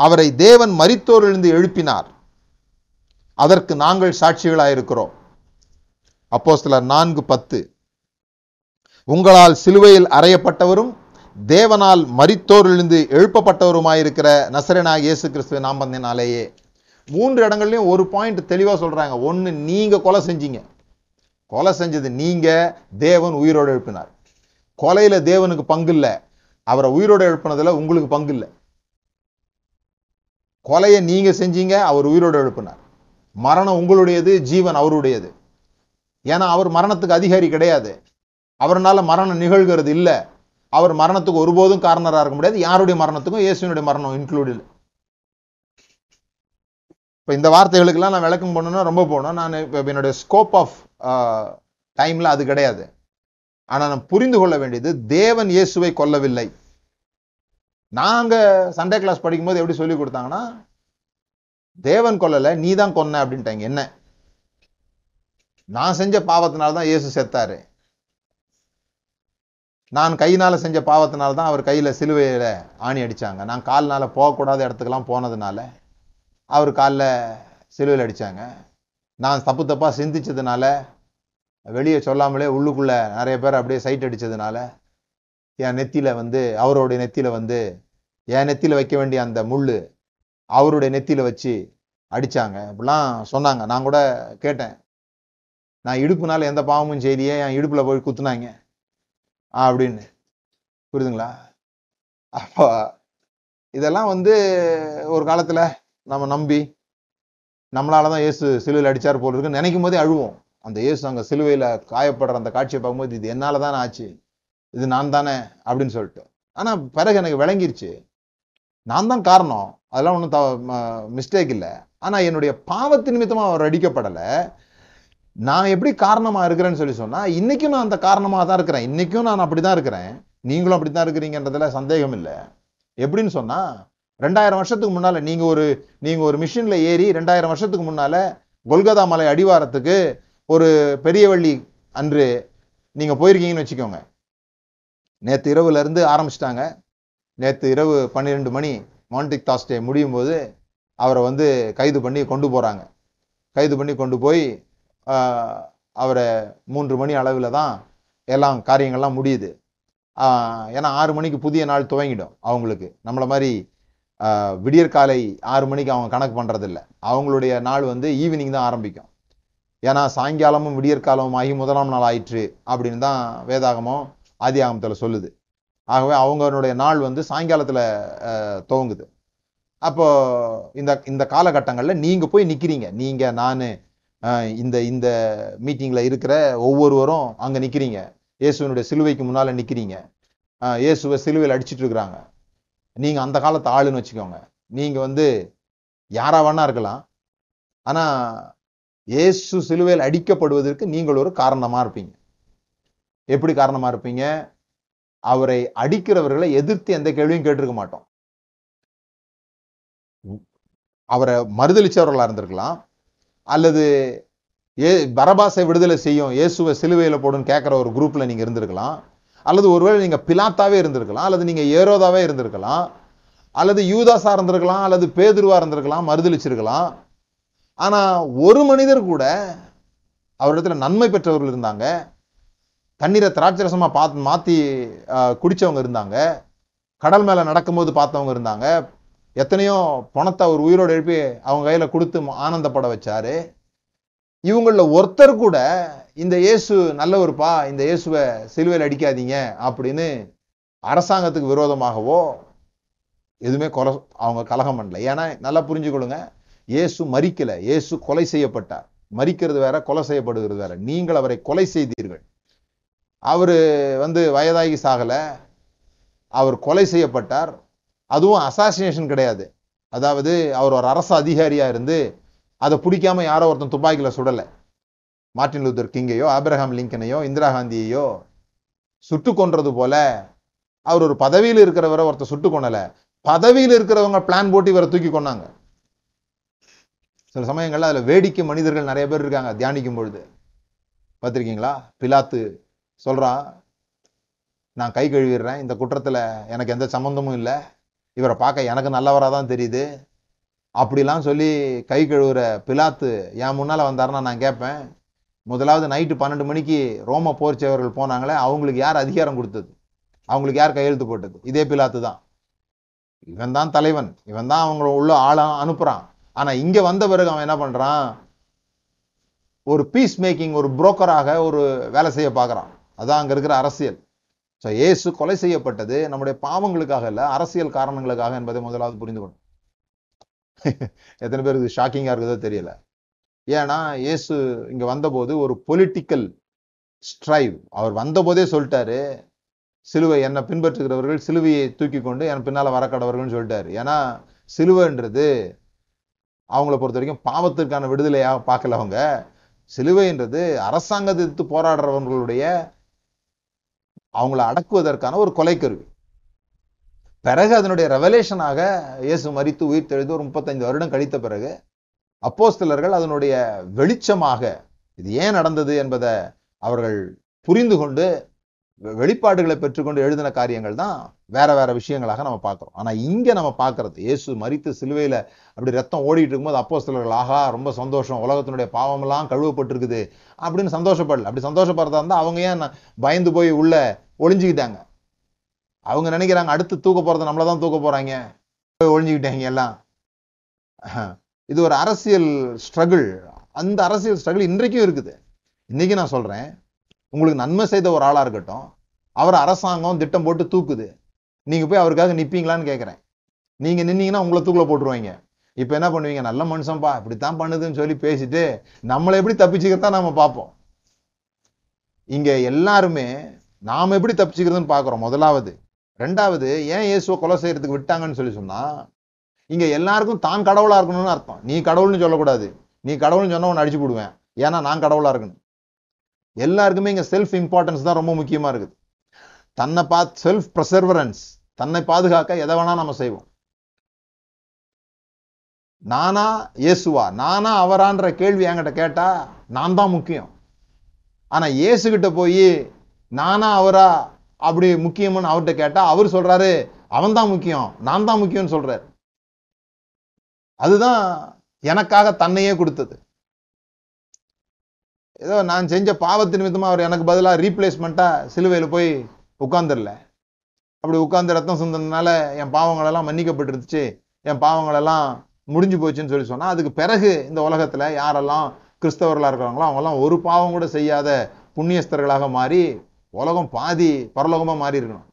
அவரை தேவன் மரித்தோரிலிருந்து எழுப்பினார். அதற்கு நாங்கள் சாட்சிகளாயிருக்கிறோம். அப்போஸ்தலர் நான்கு பத்து. உங்களால் சிலுவையில் அறையப்பட்டவரும் தேவனால் மரித்தோரிலிருந்து எழுப்பப்பட்டவருமாயிருக்கிற நசரனாக இயேசு கிறிஸ்துவ நாம்பந்தினாலேயே மூன்று இடங்கள்லையும் ஒரு பாயிண்ட் தெளிவாக சொல்கிறாங்க ஒன்று நீங்கள் கொலை செஞ்சீங்க. கொலை செஞ்சது நீங்கள் தேவன் உயிரோடு எழுப்பினார். கொலையில் தேவனுக்கு பங்கு இல்லை அவரை உயிரோடு எழுப்பினதில் உங்களுக்கு பங்கு இல்லை கொலையை நீங்க செஞ்சீங்க அவர் உயிரோடு எழுப்பினார். மரணம் உங்களுடையது ஜீவன் அவருடையது. ஏன்னா அவர் மரணத்துக்கு அதிகாரி கிடையாது. அவர்னால மரணம் நிகழ்கிறது இல்லை. அவர் மரணத்துக்கு ஒருபோதும் காரணராக இருக்க முடியாது. யாருடைய மரணத்துக்கும்? இயேசுனுடைய மரணம் இன்க்ளூட் இல்லை. இப்போ இந்த வார்த்தைகளுக்கெல்லாம் நான் விளக்கம் பண்ணணும்னா ரொம்ப போகணும். நான் இப்போ என்னுடைய ஸ்கோப் ஆஃப் டைம்ல அது கிடையாது. ஆனால் நான் புரிந்து கொள்ள வேண்டியது தேவன் இயேசுவை கொல்லவில்லை. நாங்க சண்டே கிளாஸ் படிக்கும்போது எப்படி சொல்லி கொடுத்தாங்கன்னா தேவன் கொல்லலை நீ தான் கொன்ன அப்படின்ட்டாங்க. என்ன? நான் செஞ்ச பாவத்தினால தான் இயேசு செத்தாரு. நான் கையினால செஞ்ச பாவத்தினால தான் அவர் கையில் சிலுவையில ஆணி அடிச்சாங்க. நான் கால்னால போகக்கூடாத இடத்துக்கெல்லாம் போனதுனால அவர் காலில் சிலுவையில் அடித்தாங்க நான் தப்பு தப்பாக சிந்திச்சதுனால வெளியே சொல்லாமலே உள்ளுக்குள்ளே நிறைய பேர் அப்படியே சைட் அடித்ததுனால என் நெத்தியில் வந்து அவருடைய நெத்தியில் வந்து என் நெத்தியில் வைக்க வேண்டிய அந்த முள் அவருடைய நெத்தியில் வச்சு அடித்தாங்க இப்படிலாம் சொன்னாங்க. நான் கூட கேட்டேன். நான் இடுப்புனால எந்த பாவமும் செய்தியே என் இடுப்பில் போய் குத்துனாங்க. அப்படின்னு. புரியுதுங்களா? அப்போ இதெல்லாம் வந்து ஒரு காலத்தில் நம்ம நம்பி நம்மளால தான் இயேசு சிலுவையில் அடித்தார் போல் இருக்குன்னு நினைக்கும் போதே அழுவோம். அந்த இயேசு அங்கே சிலுவையில் காயப்படுற அந்த காட்சியை பார்க்கும்போது இது என்னால் தான் ஆச்சு? இது நான் தானே அப்படின்னு சொல்லிட்டு. ஆனால் பிறகு எனக்கு விளங்கிருச்சு. நான் தான் காரணம். அதெல்லாம் ஒன்றும் த மிஸ்டேக் இல்லை. ஆனால் என்னுடைய பாவத்து நிமித்தமாக அவர் அடிக்கப்படலை. நான் எப்படி காரணமாக இருக்கிறேன்னு சொல்லி சொன்னால் இன்றைக்கும் நான் அந்த காரணமாக தான் இருக்கிறேன். இன்றைக்கும் நான் அப்படிதான் இருக்கிறேன். நீங்களும் அப்படித்தான் இருக்கிறீங்கன்றதில் சந்தேகம் இல்லை. எப்படின்னு சொன்னால் ரெண்டாயிரம் வருஷத்துக்கு முன்னால் நீங்கள் ஒரு நீங்கள் ஒரு மிஷினில் ஏறி ரெண்டாயிரம் வருஷத்துக்கு முன்னால் கொல்கதா மலை அடிவாரத்துக்கு ஒரு பெரிய வள்ளி அன்று நீங்கள் போயிருக்கீங்கன்னு வச்சுக்கோங்க. நேற்று இரவுலேருந்து ஆரம்பிச்சிட்டாங்க. நேற்று இரவு பன்னிரெண்டு மணி மான்டிக் தாஸ்டே முடியும் போது அவரை வந்து கைது பண்ணி கொண்டு போகிறாங்க கைது பண்ணி கொண்டு போய் அவரை மூன்று மணி அளவில் தான் எல்லாம் காரியங்கள்லாம் முடியுது. ஏன்னா ஆறு மணிக்கு புதிய நாள் துவங்கிடும் அவங்களுக்கு. நம்மளை மாதிரி விடியற்காலை ஆறு மணிக்கு அவங்க கணக்கு பண்ணுறதில்ல அவங்களுடைய நாள் வந்து ஈவினிங் தான் ஆரம்பிக்கும். ஏன்னா சாயங்காலமும் விடியற்காலமும் ஆகி முதலாம் நாள் ஆயிற்று அப்படின்னு தான் வேதாகமம் ஆதியாகமத்தில் சொல்லுது. ஆகவே அவங்களுடைய நாள் வந்து சாயங்காலத்தில் துவங்குது. அப்போ இந்த இந்த காலகட்டங்களில் நீங்கள் போய் நிற்கிறீங்க நீங்கள் நான் இந்த இந்த மீட்டிங்கில் இருக்கிற ஒவ்வொருவரும் அங்கே நிற்கிறீங்க இயேசுவினுடைய சிலுவைக்கு முன்னால் நிற்கிறீங்க இயேசுவை சிலுவையில் அடிச்சிட்டு இருக்கிறாங்க. நீங்கள் அந்த காலத்து ஆளுன்னு வச்சுக்கோங்க. நீங்கள் வந்து யாராக வேணா இருக்கலாம். ஆனால் இயேசு சிலுவையில் அடிக்கப்படுவதற்கு நீங்கள் ஒரு காரணமாக இருப்பீங்க. எப்படி காரணமாக இருப்பீங்க? அவரை அடிக்கிறவர்களை எதிர்த்து எந்த கேள்வியும் கேட்டிருக்க மாட்டோம். அவரை மறுதளிச்சவர்களாக இருந்திருக்கலாம். அல்லது ஏ பரபாசை விடுதலை செய்யும் இயேசுவை சிலுவையில் போடுன்னு கேட்குற ஒரு குரூப்பில் நீங்கள் இருந்திருக்கலாம். அல்லது ஒருவேளை நீங்கள் பிலாத்தாவே இருந்திருக்கலாம். அல்லது நீங்கள் ஏரோதாவே இருந்திருக்கலாம். அல்லது யூதாஸாக இருந்திருக்கலாம். அல்லது பேதுருவாக இருந்திருக்கலாம். மறுதளிச்சிருக்கலாம் ஆனால் ஒரு மனிதர் கூட அவரிடத்துல நன்மை பெற்றவர்கள் இருந்தாங்க. தண்ணீரை திராட்சரசமாக பார்த்து மாற்றி குடித்தவங்க இருந்தாங்க. கடல் மேலே நடக்கும்போது பார்த்தவங்க இருந்தாங்க. எத்தனையோ பணத்தை அவர் உயிரோடு எழுப்பி அவங்க கையில் கொடுத்து ஆனந்தப்பட வச்சாரு. இவங்களில் ஒருத்தர் கூட இந்த இயேசு நல்லவருப்பா இந்த இயேசுவை சிலுவையில் அடிக்காதீங்க அப்படின்னு அரசாங்கத்துக்கு விரோதமாகவோ எதுவுமே கொலை அவங்க கலகம் பண்ணல. ஏன்னா நல்லா புரிஞ்சுக்கொள்ளுங்க. இயேசு மறிக்கலை இயேசு கொலை செய்யப்பட்டார். மறிக்கிறது வேற கொலை செய்யப்படுகிறது வேற. நீங்கள் அவரை கொலை செய்தீர்கள். அவர் வந்து வயதாகி சாகலை. அவர் கொலை செய்யப்பட்டார். அதுவும் அசாசினேஷன் கிடையாது. அதாவது அவர் ஒரு அரசு அதிகாரியாக இருந்து அதை பிடிக்காம யாரோ ஒருத்தன் துப்பாக்கியில் சுடலை. மார்ட்டின் லூத்தர் கிங்கையோ ஆப்ரஹாம் லிங்கனையோ இந்திரா காந்தியையோ சுட்டு கொன்றது போல அவர் ஒரு பதவியில் இருக்கிறவரை ஒருத்தர் சுட்டு கொண்டல பதவியில் இருக்கிறவங்க பிளான் போட்டு இவரை தூக்கி கொண்டாங்க சில சமயங்கள்ல அதில் வேடிக்கை மனிதர்கள் நிறைய பேர் இருக்காங்க. தியானிக்கும் பொழுது. பார்த்துருக்கீங்களா? பிலாத்து சொல்கிறான் நான் கை கழுவிடுறேன். இந்த குற்றத்தில் எனக்கு எந்த சம்மந்தமும் இல்லை. இவரை பார்க்க எனக்கு நல்லவராக தான் தெரியுது. அப்படிலாம் சொல்லி கை கழுவுற பிலாத்து என் முன்னால் வந்தாருன்னா நான் கேட்பேன் முதலாவது நைட்டு பன்னெண்டு மணிக்கு ரோம போர்ச்சவர்கள் போனாங்களே அவங்களுக்கு யார் அதிகாரம் கொடுத்தது? அவங்களுக்கு யார் கையெழுத்து போட்டது? இதே பிலாத்து தான். இவன் தான் தலைவன். இவன் தான் அவங்கள உள்ள ஆள அனுப்புகிறான் ஆனால் இங்கே வந்த பிறகு அவன் என்ன பண்ணுறான் ஒரு பீஸ் மேக்கிங் ஒரு புரோக்கராக ஒரு வேலை செய்ய பார்க்குறான். அதான் அங்கே இருக்கிற அரசியல். ஸோ இயேசு கொலை செய்யப்பட்டது நம்முடைய பாவங்களுக்காக இல்லை அரசியல் காரணங்களுக்காக என்பதை முதலாவது புரிந்து கொள்ளும் எத்தனை பேருக்கு ஷாக்கிங்காக இருக்குதோ தெரியல. ஏன்னா இயேசு இங்கே வந்தபோது ஒரு பொலிட்டிக்கல் ஸ்ட்ரைவ் அவர் வந்தபோதே சொல்லிட்டாரு சிலுவை என்னை பின்பற்றுகிறவர்கள் சிலுவையை தூக்கி கொண்டு என் பின்னால் வரக்கடவர்கள்னு சொல்லிட்டாரு. ஏன்னா சிலுவைன்றது அவங்கள பொறுத்த வரைக்கும் பாவத்திற்கான விடுதலையாக பார்க்கல அவங்க. சிலுவைன்றது அரசாங்கத்தை எதிர்த்து போராடுறவர்களுடைய அவங்கள அடக்குவதற்கான ஒரு கொலைக்கருவி பிறகு அதனுடைய ரெவலேஷனாக இயேசு மறித்து உயிர் தெழுந்து ஒரு முப்பத்தைந்து வருடம் கழித்த பிறகு அப்போஸ்தலர்கள் அதனுடைய வெளிச்சமாக இது ஏன் நடந்தது என்பதை அவர்கள் புரிந்து கொண்டு வெளிப்பாடுகளை பெற்றுக்கொண்டு எழுதின காரியங்கள் தான் வேற வேற விஷயங்களாக நம்ம பார்க்குறோம். ஆனால் இங்கே நம்ம பார்க்கறது இயேசு மரித்து சிலுவையில் அப்படி ரத்தம் ஓடிட்டு இருக்கும்போது அப்போஸ்தலர்கள் ஆஹா ரொம்ப சந்தோஷம். உலகத்தினுடைய பாவமெல்லாம் கழுவப்பட்டிருக்குது. அப்படின்னு சந்தோஷப்படல. அப்படி சந்தோஷப்படுறதா இருந்தால் அவங்க ஏன் பயந்து போய் உள்ள ஒளிஞ்சுக்கிட்டாங்க? அவங்க நினைக்கிறாங்க அடுத்து தூக்க போகிறது நம்மள தான் தூக்க போகிறாங்க போய் ஒளிஞ்சுக்கிட்டாங்க எல்லாம். இது ஒரு அரசியல் ஸ்ட்ரகிள். அந்த அரசியல் ஸ்ட்ரகிள் இன்றைக்கும் இருக்குது. இன்றைக்கி நான் சொல்கிறேன் உங்களுக்கு நன்மை செய்த ஒரு ஆளா இருக்கட்டும் அவர் அரசாங்கம் திட்டம் போட்டு தூக்குது. நீங்க போய் அவருக்காக நிற்பீங்களான்னு கேட்குறேன் நீங்க நின்னீங்கன்னா உங்களை தூக்கில் போட்டுருவாங்க. இப்ப என்ன பண்ணுவீங்க? நல்ல மனுஷன்பா இப்படித்தான் பண்ணுதுன்னு சொல்லி பேசிட்டு நம்மளை எப்படி தப்பிச்சுக்கிறதா நம்ம பார்ப்போம். இங்க எல்லாருமே நாம எப்படி தப்பிச்சுக்கிறதுன்னு பார்க்குறோம். முதலாவது. ரெண்டாவது ஏன் இயேசுவை கொலை செய்யறதுக்கு விட்டாங்கன்னு சொல்லி சொன்னால் இங்க எல்லாருக்கும் தான் கடவுளா இருக்கணும்னு அர்த்தம். நீ கடவுள்னு சொல்லக்கூடாது. நீ கடவுள்னு சொன்னால் உன்னை அடிச்சு போடுவேன். ஏன்னா நான் கடவுளா இருக்கணும். எல்லாருக்குமே இங்க செல்ஃப் இம்பார்ட்டன்ஸ் தான் ரொம்ப முக்கியமா இருக்குது. தன்னை பார்த்து செல்ஃப் ப்ரெசர்வரன்ஸ் தன்னை பாதுகாக்க எதை வேணா நம்ம செய்வோம். நானா இயேசுவா? நானா அவரான்ற கேள்வி என்கிட்ட கேட்டா நான் தான் முக்கியம். ஆனா இயேசு கிட்ட போய் நானா அவரா அப்படி முக்கியம்னு அவர்கிட்ட கேட்டா அவர் சொல்றாரு அவன் தான் முக்கியம் நான் தான் முக்கியம்னு சொல்றாரு. அதுதான் எனக்காக தன்னையே கொடுத்தது. ஏதோ நான் செஞ்ச பாவத்தின் நிமித்தமாக அவர் எனக்கு பதிலாக ரீப்ளேஸ்மெண்ட்டாக சிலுவையில் போய் உட்காந்துடல அப்படி உட்கார்ந்து ரத்தம் சிந்தனால என் பாவங்களெல்லாம் எல்லாம் என் பாவங்களெல்லாம் முடிஞ்சு போச்சுன்னு சொல்லி சொன்னால் அதுக்கு பிறகு இந்த உலகத்தில் யாரெல்லாம் கிறிஸ்தவர்களாக இருக்கிறாங்களோ அவங்கெல்லாம் ஒரு பாவம் கூட செய்யாத புண்ணியஸ்தர்களாக மாறி உலகம் பாதி பரலோகமாக மாறி இருக்கணும்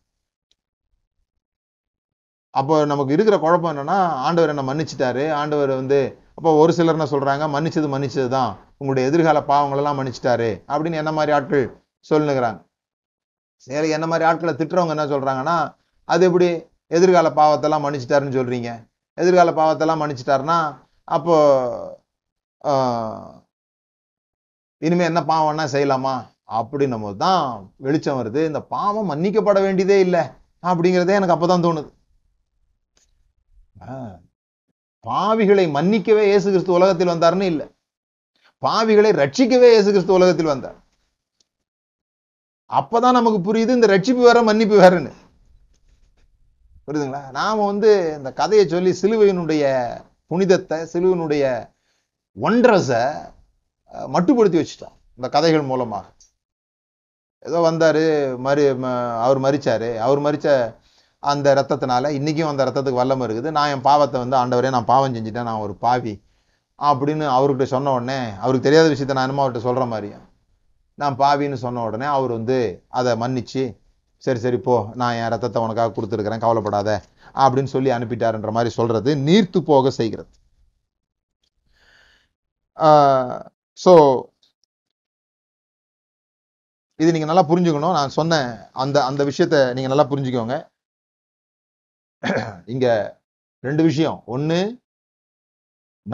அப்போ நமக்கு இருக்கிற குழப்பம் என்னன்னா ஆண்டவர் என்னை மன்னிச்சிட்டாரு. ஆண்டவர் வந்து அப்போ ஒரு சிலர் என்ன சொல்கிறாங்க மன்னிச்சது மன்னிச்சது தான் உங்களுடைய எதிர்கால பாவங்களெல்லாம் மன்னிச்சிட்டாரு அப்படின்னு என்ன மாதிரி ஆட்கள் சொல்லுங்கிறாங்க சரி என்ன மாதிரி ஆட்களை திட்டுறவங்க என்ன சொல்றாங்கன்னா அது எப்படி எதிர்கால பாவத்தெல்லாம் மன்னிச்சிட்டாருன்னு சொல்றீங்க? எதிர்கால பாவத்தெல்லாம் மன்னிச்சிட்டாருன்னா அப்போ ஆஹ், என்ன பாவம்னா செய்யலாமா? அப்படின்னும் போது தான் வெளிச்சம் வருது. இந்த பாவம் மன்னிக்கப்பட வேண்டியதே இல்லை அப்படிங்கிறதே எனக்கு அப்பதான் தோணுது. ஆஹ், பாவிகளை மன்னிக்கவே இயேசு கிறிஸ்து உலகத்தில் வந்தாருன்னு இல்லை. பாவிகளை ரட்சிக்கவே இயேசு கிறிஸ்து உலகத்தில் வந்தார். அப்பதான் நமக்கு புரியுது இந்த ரட்சிப்பு வேற மன்னிப்பு வேறன்னு. புரியுதுங்களா? நாம வந்து இந்த கதையை சொல்லி சிலுவையினுடைய புனிதத்தை சிலுவையினுடைய ஒன்றஸை மட்டுப்படுத்தி வச்சுட்டோம் இந்த கதைகள் மூலமாக. ஏதோ வந்தாரு மறு அவர் மறிச்சாரு அவர் மறிச்ச அந்த ரத்தத்தினால இன்னைக்கும் அந்த ரத்தத்துக்கு வல்லம இருக்குது. நான் என் பாவத்தை வந்து ஆண்டவரே நான் பாவம் செஞ்சுட்டேன். நான் ஒரு பாவி. அப்படின்னு அவர்கிட்ட சொன்ன உடனே அவருக்கு தெரியாத விஷயத்த நான் என்னமோ அவர்கிட்ட சொல்கிற மாதிரியும் நான் பாவின்னு சொன்ன உடனே அவர் வந்து அதை மன்னிச்சு சரி சரி போ. நான் என் ரத்தத்தை உனக்காக கொடுத்துருக்குறேன். கவலைப்படாத. அப்படின்னு சொல்லி அனுப்பிட்டாருன்ற மாதிரி சொல்றது நீர்த்து போக செய்கிறது. ஸோ இது நீங்கள் நல்லா புரிஞ்சுக்கணும். நான் சொன்ன அந்த அந்த விஷயத்த நீங்கள் நல்லா புரிஞ்சுக்கோங்க. இங்கே ரெண்டு விஷயம். ஒன்று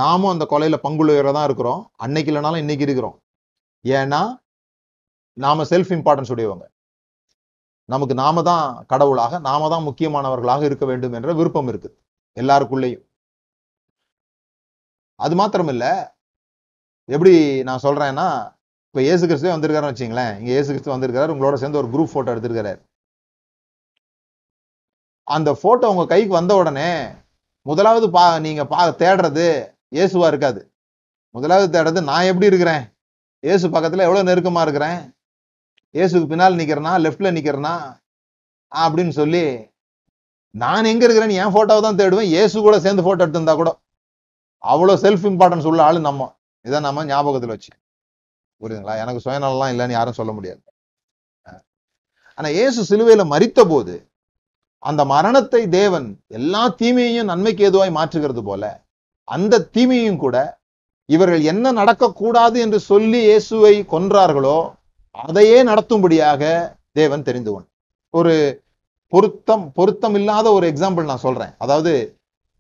நாமும் அந்த கொலையில பங்குள்ளவராக தான் இருக்கிறோம். அன்னைக்கு இல்லைனாலும் இன்னைக்கு இருக்கிறோம். ஏன்னா நாம செல்ஃப் இம்பார்ட்டன்ஸ் உடையவங்க. நமக்கு நாம தான் கடவுளாக நாம தான் முக்கியமானவர்களாக இருக்க வேண்டும் என்ற விருப்பம் இருக்குது எல்லாருக்குள்ளேயும். அது மாத்திரமில்ல எப்படி நான் சொல்றேன்னா இப்ப ஏசு கிறிஸ்துவே வந்திருக்காருன்னு வச்சுங்களேன். இங்க ஏசு கிறிஸ்து வந்திருக்காரு உங்களோட சேர்ந்து ஒரு குரூப் போட்டோ எடுத்திருக்காரு. அந்த போட்டோ உங்க கைக்கு வந்த உடனே முதலாவது பா நீங்க பா தேடுறது இயேசுவா இருக்காது. முதலாவது தேடுறது நான் எப்படி இருக்கிறேன்? இயேசு பக்கத்துல எவ்வளவு நெருக்கமா இருக்கிறேன்? இயேசுக்கு பின்னால் நிக்கிறேனா? லெஃப்ட்ல நிக்கிறேனா? அப்படின்னு சொல்லி நான் எங்க இருக்கிறேன்னு என் போட்டோவை தான் தேடுவேன். இயேசு கூட சேர்ந்து போட்டோ எடுத்திருந்தா கூட அவ்வளோ செல்ஃப் இம்பார்ட்டன்ஸ் உள்ள ஆளு நம்ம. இதை நம்ம ஞாபகத்தில் வச்சு. புரியுதுங்களா? எனக்கு சுயநலம்லாம் இல்லைன்னு யாரும் சொல்ல முடியாது. ஆனா இயேசு சிலுவையில மறித்த போது அந்த மரணத்தை தேவன் எல்லா தீமையையும் நன்மைக்கு ஏதுவாய் மாற்றுகிறது போல அந்த தீமையும் கூட இவர்கள் என்ன நடக்கக்கூடாது என்று சொல்லி இயேசுவை கொன்றார்களோ அதையே நடத்தும்படியாக தேவன் தெரிந்து ஒரு பொருத்தம் பொருத்தம் இல்லாத ஒரு எக்ஸாம்பிள் நான் சொல்றேன். அதாவது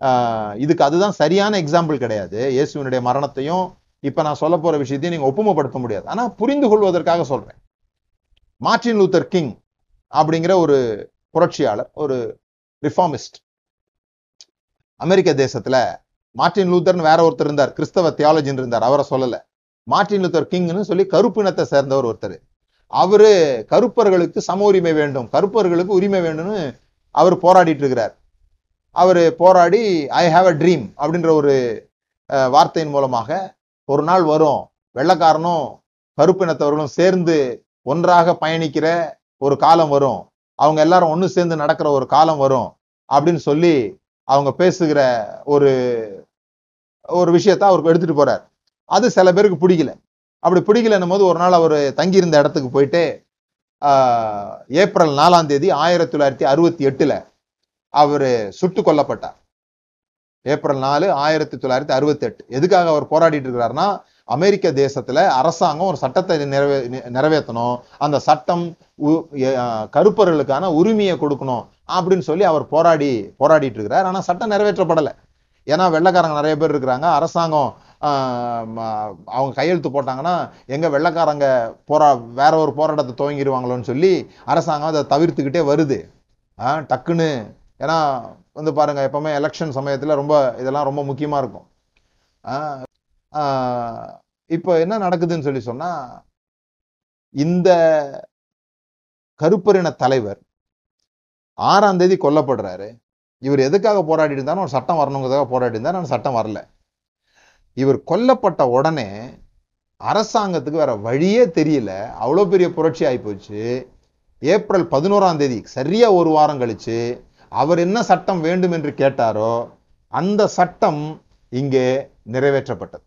ஆஹ், இதுக்கு அதுதான் சரியான எக்ஸாம்பிள் கிடையாது. இயேசுவினுடைய மரணத்தையும் இப்ப நான் சொல்ல போற விஷயத்தையும் நீங்க ஒப்புமைப்படுத்த முடியாது. ஆனா புரிந்து கொள்வதற்காக சொல்றேன். மார்ட்டின் லூத்தர் கிங் அப்படிங்கிற ஒரு புரட்சியாளர் ஒரு ரிஃபார்மிஸ்ட் அமெரிக்க தேசத்துல மார்ட்டின் லூத்தர்னு வேற ஒருத்தர் இருந்தார். கிறிஸ்தவ தியாலஜின் இருந்தார். அவரை சொல்லல. மார்ட்டின் லூத்தர் கிங்னு சொல்லி கருப்பினத்தை சேர்ந்தவர் ஒருத்தர். அவரு கருப்பர்களுக்கு சம உரிமை வேண்டும். கருப்பர்களுக்கு உரிமை வேண்டும்னு அவர் போராடிட்டு இருக்கிறார். அவரு போராடி ஐ ஹாவ் அ ட்ரீம் அப்படின்ற ஒரு வார்த்தையின் மூலமாக ஒரு நாள் வரும். வெள்ளைக்காரனும் கருப்பினத்தவர்களும் சேர்ந்து ஒன்றாக பயணிக்கிற ஒரு காலம் வரும். அவங்க எல்லாரும் ஒன்று சேர்ந்து நடக்கிற ஒரு காலம் வரும் அப்படின்னு சொல்லி அவங்க பேசுகிற ஒரு ஒரு விஷயத்த அவருக்கு எடுத்துட்டு போறார். அது சில பேருக்கு பிடிக்கல. அப்படி பிடிக்கலன்னும் போது ஒரு நாள் அவர் தங்கியிருந்த இடத்துக்கு போயிட்டு ஏப்ரல் நாலாம் தேதி ஆயிரத்தி தொள்ளாயிரத்தி அறுபத்தி எட்டுல அவர் சுட்டு கொல்லப்பட்டார். ஏப்ரல் நாலு ஆயிரத்தி தொள்ளாயிரத்தி அறுபத்தி எட்டு. எதுக்காக அவர் போராடிட்டு இருக்கிறாருன்னா அமெரிக்க தேசத்துல அரசாங்கம் ஒரு சட்டத்தை நிறைவே நிறைவேற்றணும் அந்த சட்டம் உ- கருப்பர்களுக்கான உரிமையை கொடுக்கணும் அப்படின்னு சொல்லி அவர் போராடி போராடிட்டு இருக்கிறார். ஆனா சட்டம் நிறைவேற்றப்படலை. ஏன்னா வெள்ளைக்காரங்க நிறைய பேர் இருக்கிறாங்க. அரசாங்கம் அவங்க கையெழுத்து போட்டாங்கன்னா எங்க வெள்ளைக்காரங்க போரா வேற ஒரு போராட்டத்தை துவங்கிடுவாங்களோன்னு சொல்லி அரசாங்கம் அதை தவிர்த்துக்கிட்டே வருது. டக்குன்னு. ஏன்னா வந்து பாருங்க எப்பவுமே எலெக்ஷன் சமயத்தில் ரொம்ப இதெல்லாம் ரொம்ப முக்கியமாக இருக்கும். இப்போ என்ன நடக்குதுன்னு சொல்லி சொன்னா இந்த கருப்பரின தலைவர் ஆறாம் தேதி கொல்லப்படுறாரு. இவர் எதுக்காக போராடி இருந்தாலும் ஒரு சட்டம் வரணுங்கிறதுக்காக போராடி இருந்தார் ஆனால் சட்டம் வரல. இவர் கொல்லப்பட்ட உடனே அரசாங்கத்துக்கு வேற வழியே தெரியல. அவ்வளோ பெரிய புரட்சி ஆகிப்போச்சு ஏப்ரல் பதினோராம் தேதி சரியா ஒரு வாரம் கழிச்சு அவர் என்ன சட்டம் வேண்டும் என்று கேட்டாரோ அந்த சட்டம் இங்கே நிறைவேற்றப்பட்டது.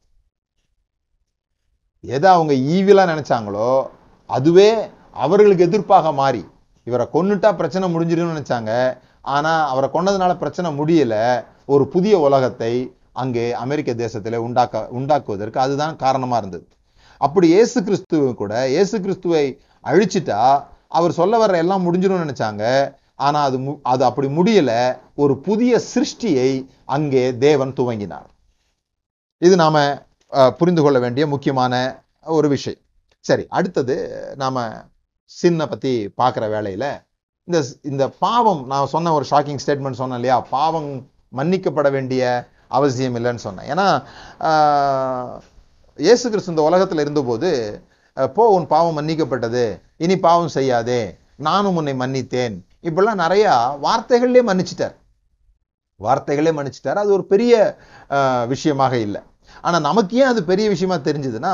எதை அவங்க ஈவிலா நினச்சாங்களோ அதுவே அவர்களுக்கு எதிர்ப்பாக மாறி. இவரை கொன்னுட்டா பிரச்சனை முடிஞ்சிடும்னு நினச்சாங்க. ஆனால் அவரை கொன்னதுனால பிரச்சனை முடியலை. ஒரு புதிய உலகத்தை அங்கே அமெரிக்க தேசத்தில் உண்டாக்க உண்டாக்குவதற்கு அதுதான் காரணமாக இருந்தது. அப்படி இயேசு கிறிஸ்துவ கூட இயேசு கிறிஸ்துவை அழிச்சிட்டா அவர் சொல்ல வர்ற எல்லாம் முடிஞ்சிடும்னு நினச்சாங்க. ஆனால் அது மு- அது அப்படி முடியல. ஒரு புதிய சிருஷ்டியை அங்கே தேவன் துவங்கினார். இது நாம புரிந்து கொள்ள வேண்டிய முக்கியமான ஒரு விஷயம். சரி அடுத்தது நாம் சின்ன பற்றி பார்க்குற வேலையில் இந்த இந்த பாவம் நான் சொன்ன ஒரு ஷாக்கிங் ஸ்டேட்மெண்ட் சொன்னேன் இல்லையா? பாவம் மன்னிக்கப்பட வேண்டிய அவசியம் இல்லைன்னு சொன்னேன். ஏன்னா இயேசு கிறிஸ்து இந்த உலகத்தில் இருந்தபோது போ உன் பாவம் மன்னிக்கப்பட்டது. இனி பாவம் செய்யாதே. நானும் உன்னை மன்னித்தேன். இப்படிலாம் நிறையா வார்த்தைகள்லேயே மன்னிச்சிட்டார். வார்த்தைகளே மன்னிச்சிட்டார். அது ஒரு பெரிய விஷயமாக இல்லை. ஆனால் நமக்கு ஏன் அது பெரிய விஷயமா தெரிஞ்சதுன்னா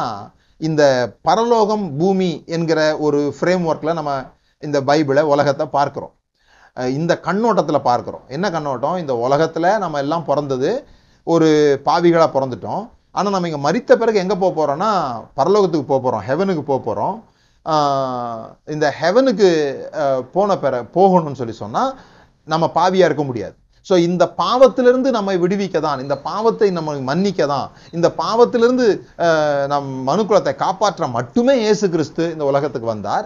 இந்த பரலோகம் பூமி என்கிற ஒரு ஃப்ரேம் ஒர்க்கில் நம்ம இந்த பைபிளை உலகத்தை பார்க்குறோம். இந்த கண்ணோட்டத்தில் பார்க்குறோம். என்ன கண்ணோட்டம்? இந்த உலகத்தில் நம்ம எல்லாம் பிறந்தது ஒரு பாவிகளாக பிறந்துட்டோம். ஆனால் நம்ம இங்கே மறித்த பிறகு எங்கே போக போகிறோன்னா பரலோகத்துக்கு போக போகிறோம் ஹெவனுக்கு போக போகிறோம் இந்த ஹெவனுக்கு போன பிற போகணும்னு சொல்லி சொன்னால் நம்ம பாவியாக இருக்க முடியாது. ஸோ இந்த பாவத்திலிருந்து நம்மை விடுவிக்க தான் இந்த பாவத்தை நம்ம மன்னிக்க தான் இந்த பாவத்திலிருந்து நம் மனுக்குலத்தை காப்பாற்ற மட்டுமே இயேசு கிறிஸ்து இந்த உலகத்துக்கு வந்தார்.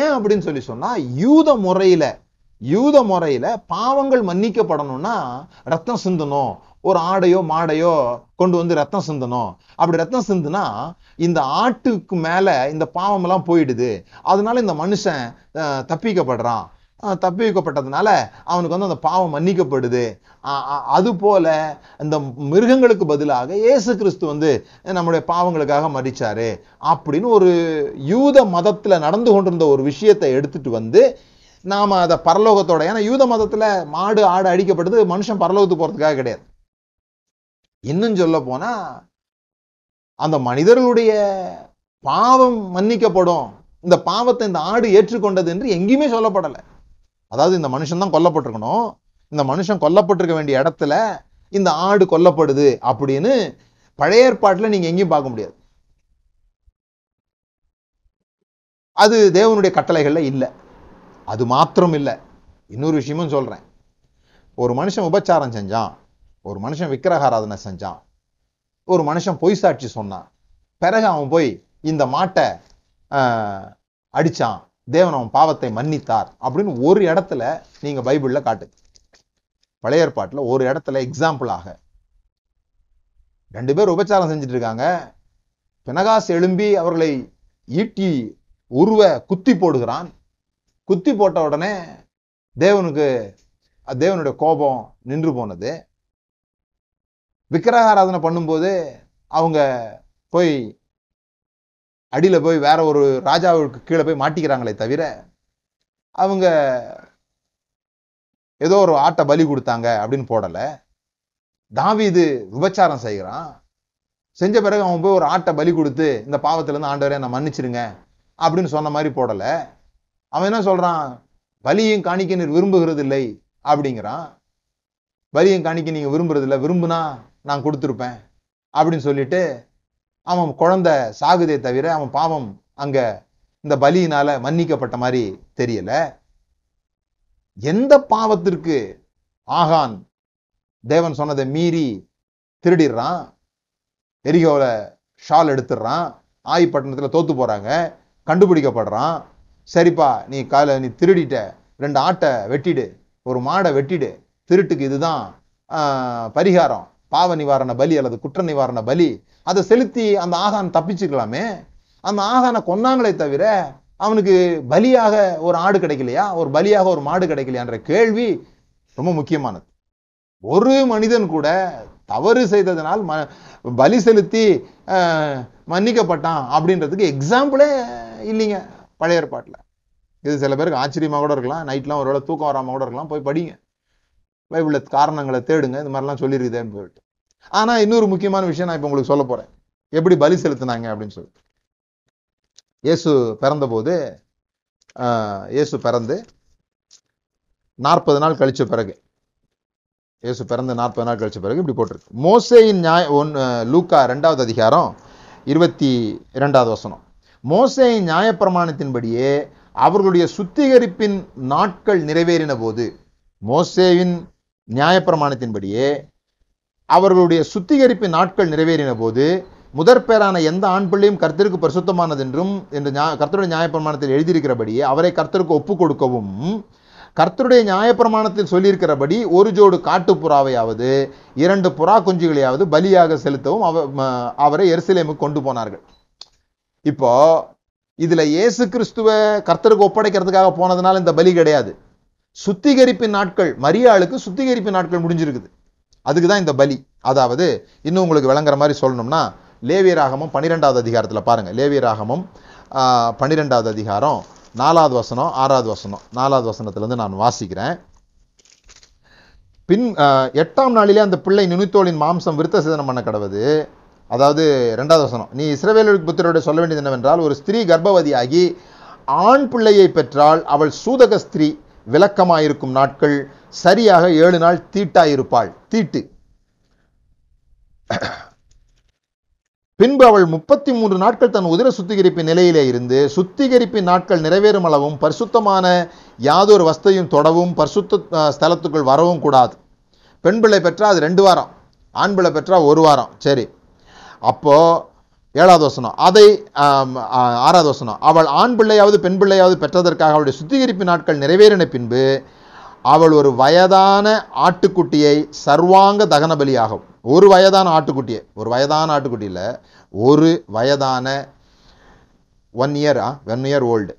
ஏன் அப்படின்னு சொல்லி சொன்னால் யூத முறையில் யூத முறையில் பாவங்கள் மன்னிக்கப்படணும்னா ரத்தம் சிந்தணும். ஒரு ஆடையோ மாடையோ கொண்டு வந்து ரத்தம் சிந்தணும். அப்படி ரத்தம் சிந்துனா இந்த ஆட்டுக்கு மேலே இந்த பாவமெல்லாம் போயிடுது. அதனால இந்த மனுஷன் தப்பிக்கப்படுறான். தப்பி தப்பிக்கப்பட்டதுனால அவனுக்கு வந்து அந்த பாவம் மன்னிக்கப்படுது. அதுபோல அது போல இந்த மிருகங்களுக்கு பதிலாக இயேசு கிறிஸ்து வந்து நம்முடைய பாவங்களுக்காக மறிச்சாரு அப்படின்னு ஒரு யூத மதத்துல நடந்து கொண்டிருந்த ஒரு விஷயத்தை எடுத்துட்டு வந்து நாம் அதை பரலோகத்தோட ஏன்னா யூத மதத்துல மாடு ஆடு அடிக்கப்பட்டது மனுஷன் பரலோகத்துக்கு போறதுக்காக கிடையாது. இன்னும் சொல்ல போனா அந்த மனிதர்களுடைய பாவம் மன்னிக்கப்படும். இந்த பாவத்தை இந்த ஆடு ஏற்றுக்கொண்டது என்று எங்கேயுமே சொல்லப்படலை. அதாவது இந்த மனுஷன் தான் கொல்லப்பட்டிருக்கணும். இந்த மனுஷன் கொல்லப்பட்டிருக்க வேண்டிய இடத்துல இந்த ஆடு கொல்லப்படுது அப்படின்னு பழைய ஏற்பாட்டில் நீங்க எங்கேயும் பார்க்க முடியாது. அது தேவனுடைய கட்டளைகளில் இல்லை. அது மாத்திரம் இல்லை. இன்னொரு விஷயமும் சொல்றேன். ஒரு மனுஷன் உபச்சாரம் செஞ்சான். ஒரு மனுஷன் விக்கிரகாராதனை செஞ்சான். ஒரு மனுஷன் பொய் சாட்சி சொன்னான். பிறகு அவன் போய் இந்த மாட்டை ஆஹ், அடிச்சான். தேவன் அவன் பாவத்தை மன்னித்தார் அப்படின்னு ஒரு இடத்துல நீங்க பைபிள்ல காட்டு. பழைய ஏற்பாட்டில் ஒரு இடத்துல எக்ஸாம்பிளாக ரெண்டு பேர் உபச்சாரம் செஞ்சுட்டு இருக்காங்க. பினகாஸ் எழும்பி அவர்களை ஈட்டி உருவ குத்தி போடுகிறான். குத்தி போட்ட உடனே தேவனுக்கு தேவனுடைய கோபம் நின்று போனது. விக்கிரகாராதனை பண்ணும்போது அவங்க போய் அடியில் போய் வேற ஒரு ராஜாவுக்கு கீழே போய் மாட்டிக்கிறாங்களே தவிர அவங்க ஏதோ ஒரு ஆட்டை பலி கொடுத்தாங்க அப்படின்னு போடலை. தாவீது விபச்சாரம் செய்கிறான். செஞ்ச பிறகு அவன் போய் ஒரு ஆட்டை பலி கொடுத்து இந்த பாவத்திலேருந்து ஆண்டவரே நான் மன்னிச்சிருங்க அப்படின்னு சொன்ன மாதிரி போடலை. அவன் என்ன சொல்கிறான் பலியும் காணிக்க நீர் விரும்புகிறது இல்லை அப்படிங்கிறான். பலியும் காணிக்க நீங்கள் விரும்புறதில்லை விரும்புனா நான் கொடுத்துருப்பேன் அப்படின்னு சொல்லிட்டு அவன் குழந்தை சாகுதே தவிர அவன் பாவம் அங்க இந்த பலியினால மன்னிக்கப்பட்ட மாதிரி தெரியல. எந்த பாவத்திற்கு ஆகான் தேவன் சொன்னதை மீறி திருடிடுறான்? எரிகோல ஷால் எடுத்துடுறான். ஆயிப்பட்டினத்தில் தோத்து போறாங்க. கண்டுபிடிக்கப்படுறான். சரிப்பா நீ கால நீ திருடிட்ட. ரெண்டு ஆட்டை வெட்டிடு. ஒரு மாடை வெட்டிடு. திருட்டுக்கு இதுதான் ஆஹ், பரிகாரம். பாவ நிவாரண பலி அல்லது குற்ற நிவாரண பலி அதை செலுத்தி அந்த ஆகான் தப்பிச்சுக்கலாமே அந்த ஆகானை கொன்னாங்களே தவிர அவனுக்கு பலியாக ஒரு ஆடு கிடைக்கலையா? ஒரு பலியாக ஒரு மாடு கிடைக்கலையான்ற கேள்வி ரொம்ப முக்கியமானது. ஒரு மனிதன் கூட தவறு செய்ததனால் ம பலி செலுத்தி மன்னிக்கப்பட்டான் அப்படின்றதுக்கு எக்ஸாம்பிளே இல்லைங்க பழைய ஏற்பாட்டில். இது சில பேருக்கு ஆச்சரியமாக கூட இருக்கலாம் நைட்லாம் ஒரு வேளை தூக்கம் வராமல் கூட இருக்கலாம் போய் படிங்க. பைபிள்ல காரணங்களை தேடுங்க இந்த மாதிரிலாம் சொல்லியிருக்குதேன்னு போயிட்டு ஆனா இன்னொரு முக்கியமான விஷயம் நான் இப்போ உங்களுக்கு சொல்ல போறேன். எப்படி பலி செலுத்தினாங்க அப்படின்னு சொல்லிட்டு. இயேசு பிறந்தபோது ஆஹ், இயேசு பிறந்து நாற்பது நாள் கழிச்ச பிறகு இயேசு பிறந்து நாற்பது நாள் கழிச்ச பிறகு இப்படி போட்டிருக்கு. மோசேயின் நியாய ஒன்று லூக்கா ரெண்டாவது அதிகாரம் இருபத்தி இரண்டாவது வசனம். மோசேயின் நியாயப்பிரமாணத்தின்படியே அவர்களுடைய சுத்திகரிப்பின் நாட்கள் நிறைவேறின போது மோசேவின் நியாயப்பிரமாணத்தின்படியே அவர்களுடைய சுத்திகரிப்பு நாட்கள் நிறைவேறின போது முதற் பேரான எந்த ஆண் பிள்ளையும் கர்த்தருக்கு பரிசுத்தமானது என்றும் என்று கர்த்தருடைய நியாயப்பிரமாணத்தில் எழுதியிருக்கிறபடியே அவரை கர்த்தருக்கு ஒப்பு கொடுக்கவும் கர்த்தருடைய நியாயப்பிரமாணத்தில் சொல்லியிருக்கிறபடி ஒரு ஜோடு காட்டுப்புறாவையாவது இரண்டு புறா குஞ்சுகளையாவது பலியாக செலுத்தவும் அவ- அவரை எருசலேமுக்கு கொண்டு போனார்கள். இப்போ இதுல இயேசு கிறிஸ்துவ கர்த்தருக்கு ஒப்படைக்கிறதுக்காக போனதுனால இந்த பலி கிடையாது. சுத்திகரிப்பின் நாட்கள் மரியாளுக்கு சுத்திகரிப்பின் நாட்கள் முடிஞ்சிருக்குது. அதுக்கு தான் இந்த பலி. அதாவது இன்னும் உங்களுக்கு விளங்குற மாதிரி சொல்லணும்னா லேவியராகமம் பன்னிரெண்டாவது அதிகாரத்தில் பாருங்கள் லேவியராகமம் பன்னிரெண்டாவது அதிகாரம் நாலாவது வசனம் ஆறாவது வசனம். நாலாவது வசனத்துலேருந்து நான் வாசிக்கிறேன். பின் எட்டாம் நாளிலே அந்த பிள்ளை நுனித்தோளின் மாம்சம் விருத்த சேதனம் பண்ண கடவுது. அதாவது ரெண்டாவது வசனம். நீ இஸ்ரவேலருக்கு புத்திரோட சொல்ல வேண்டியது என்னவென்றால் ஒரு ஸ்திரீ கர்ப்பவதியாகி ஆண் பிள்ளையை பெற்றால் அவள் சூதக ஸ்திரீ விளக்கமாயிருக்கும் நாட்கள் சரியாக ஏழு நாள் தீட்டாயிருப்பாள். தீட்டு. பின்பு அவள் முப்பத்தி மூன்று நாட்கள் தன் உதிர சுத்திகரிப்பின் நிலையிலே இருந்து சுத்திகரிப்பின் நாட்கள் நிறைவேறும் அளவும் பரிசுத்தமான யாதொரு வஸ்தையும் தொடவும் பரிசுத்த ஸ்தலத்துக்குள் வரவும் கூடாது. பெண் பிள்ளை பெற்றால் அது ரெண்டு வாரம் ஆண் பிள்ளை பெற்றால் ஒரு வாரம். சரி. அப்போ ஏழாவது வசனம். அதை ஆறாவது வசனம். அவள் ஆண் பிள்ளையாவது பெண் பிள்ளையாவது பெற்றதற்காக அவளுடைய சுத்திகரிப்பு நாட்கள் நிறைவேறின பின்பு அவள் ஒரு வயதான ஆட்டுக்குட்டியை சர்வாங்க தகன பலியாகும் ஒரு வயதான ஆட்டுக்குட்டியை ஒரு வயதான ஆட்டுக்குட்டியில் ஒரு வயதான one year one year old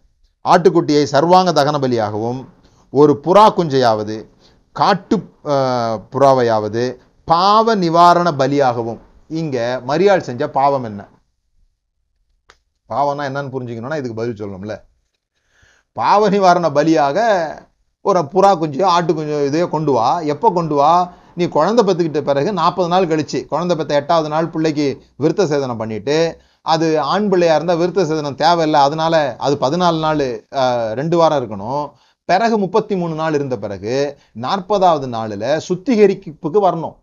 ஆட்டுக்குட்டியை சர்வாங்க தகன பலியாகவும் ஒரு புறா குஞ்சையாவது காட்டு புறாவையாவது பாவ நிவாரண பலியாகவும். இங்கே மரியாள் செஞ்ச பாவம் என்ன? பாவம்னா என்னன்னு புரிஞ்சுக்கணும்னா இதுக்கு பதில் சொல்லணும்ல. பாவ நிவாரண பலியாக ஒரு புறா குஞ்சோ ஆட்டு குஞ்சோ இதையோ கொண்டு வா. எப்போ கொண்டு வா? நீ குழந்தை பெற்றுக்கிட்ட பிறகு நாற்பது நாள் கழிச்சு. குழந்தை பெற்ற எட்டாவது நாள் பிள்ளைக்கு விருத்த சேதனம் பண்ணிட்டு அது ஆண் பிள்ளையாக இருந்தால் விருத்த சேதனம் தேவையில்லை. அதனால அது பதினாலு நாள் ரெண்டு வாரம் இருக்கணும். பிறகு முப்பத்தி மூணு நாள் இருந்த பிறகு நாற்பதாவது நாளில் சுத்திகரிப்புக்கு வரணும்.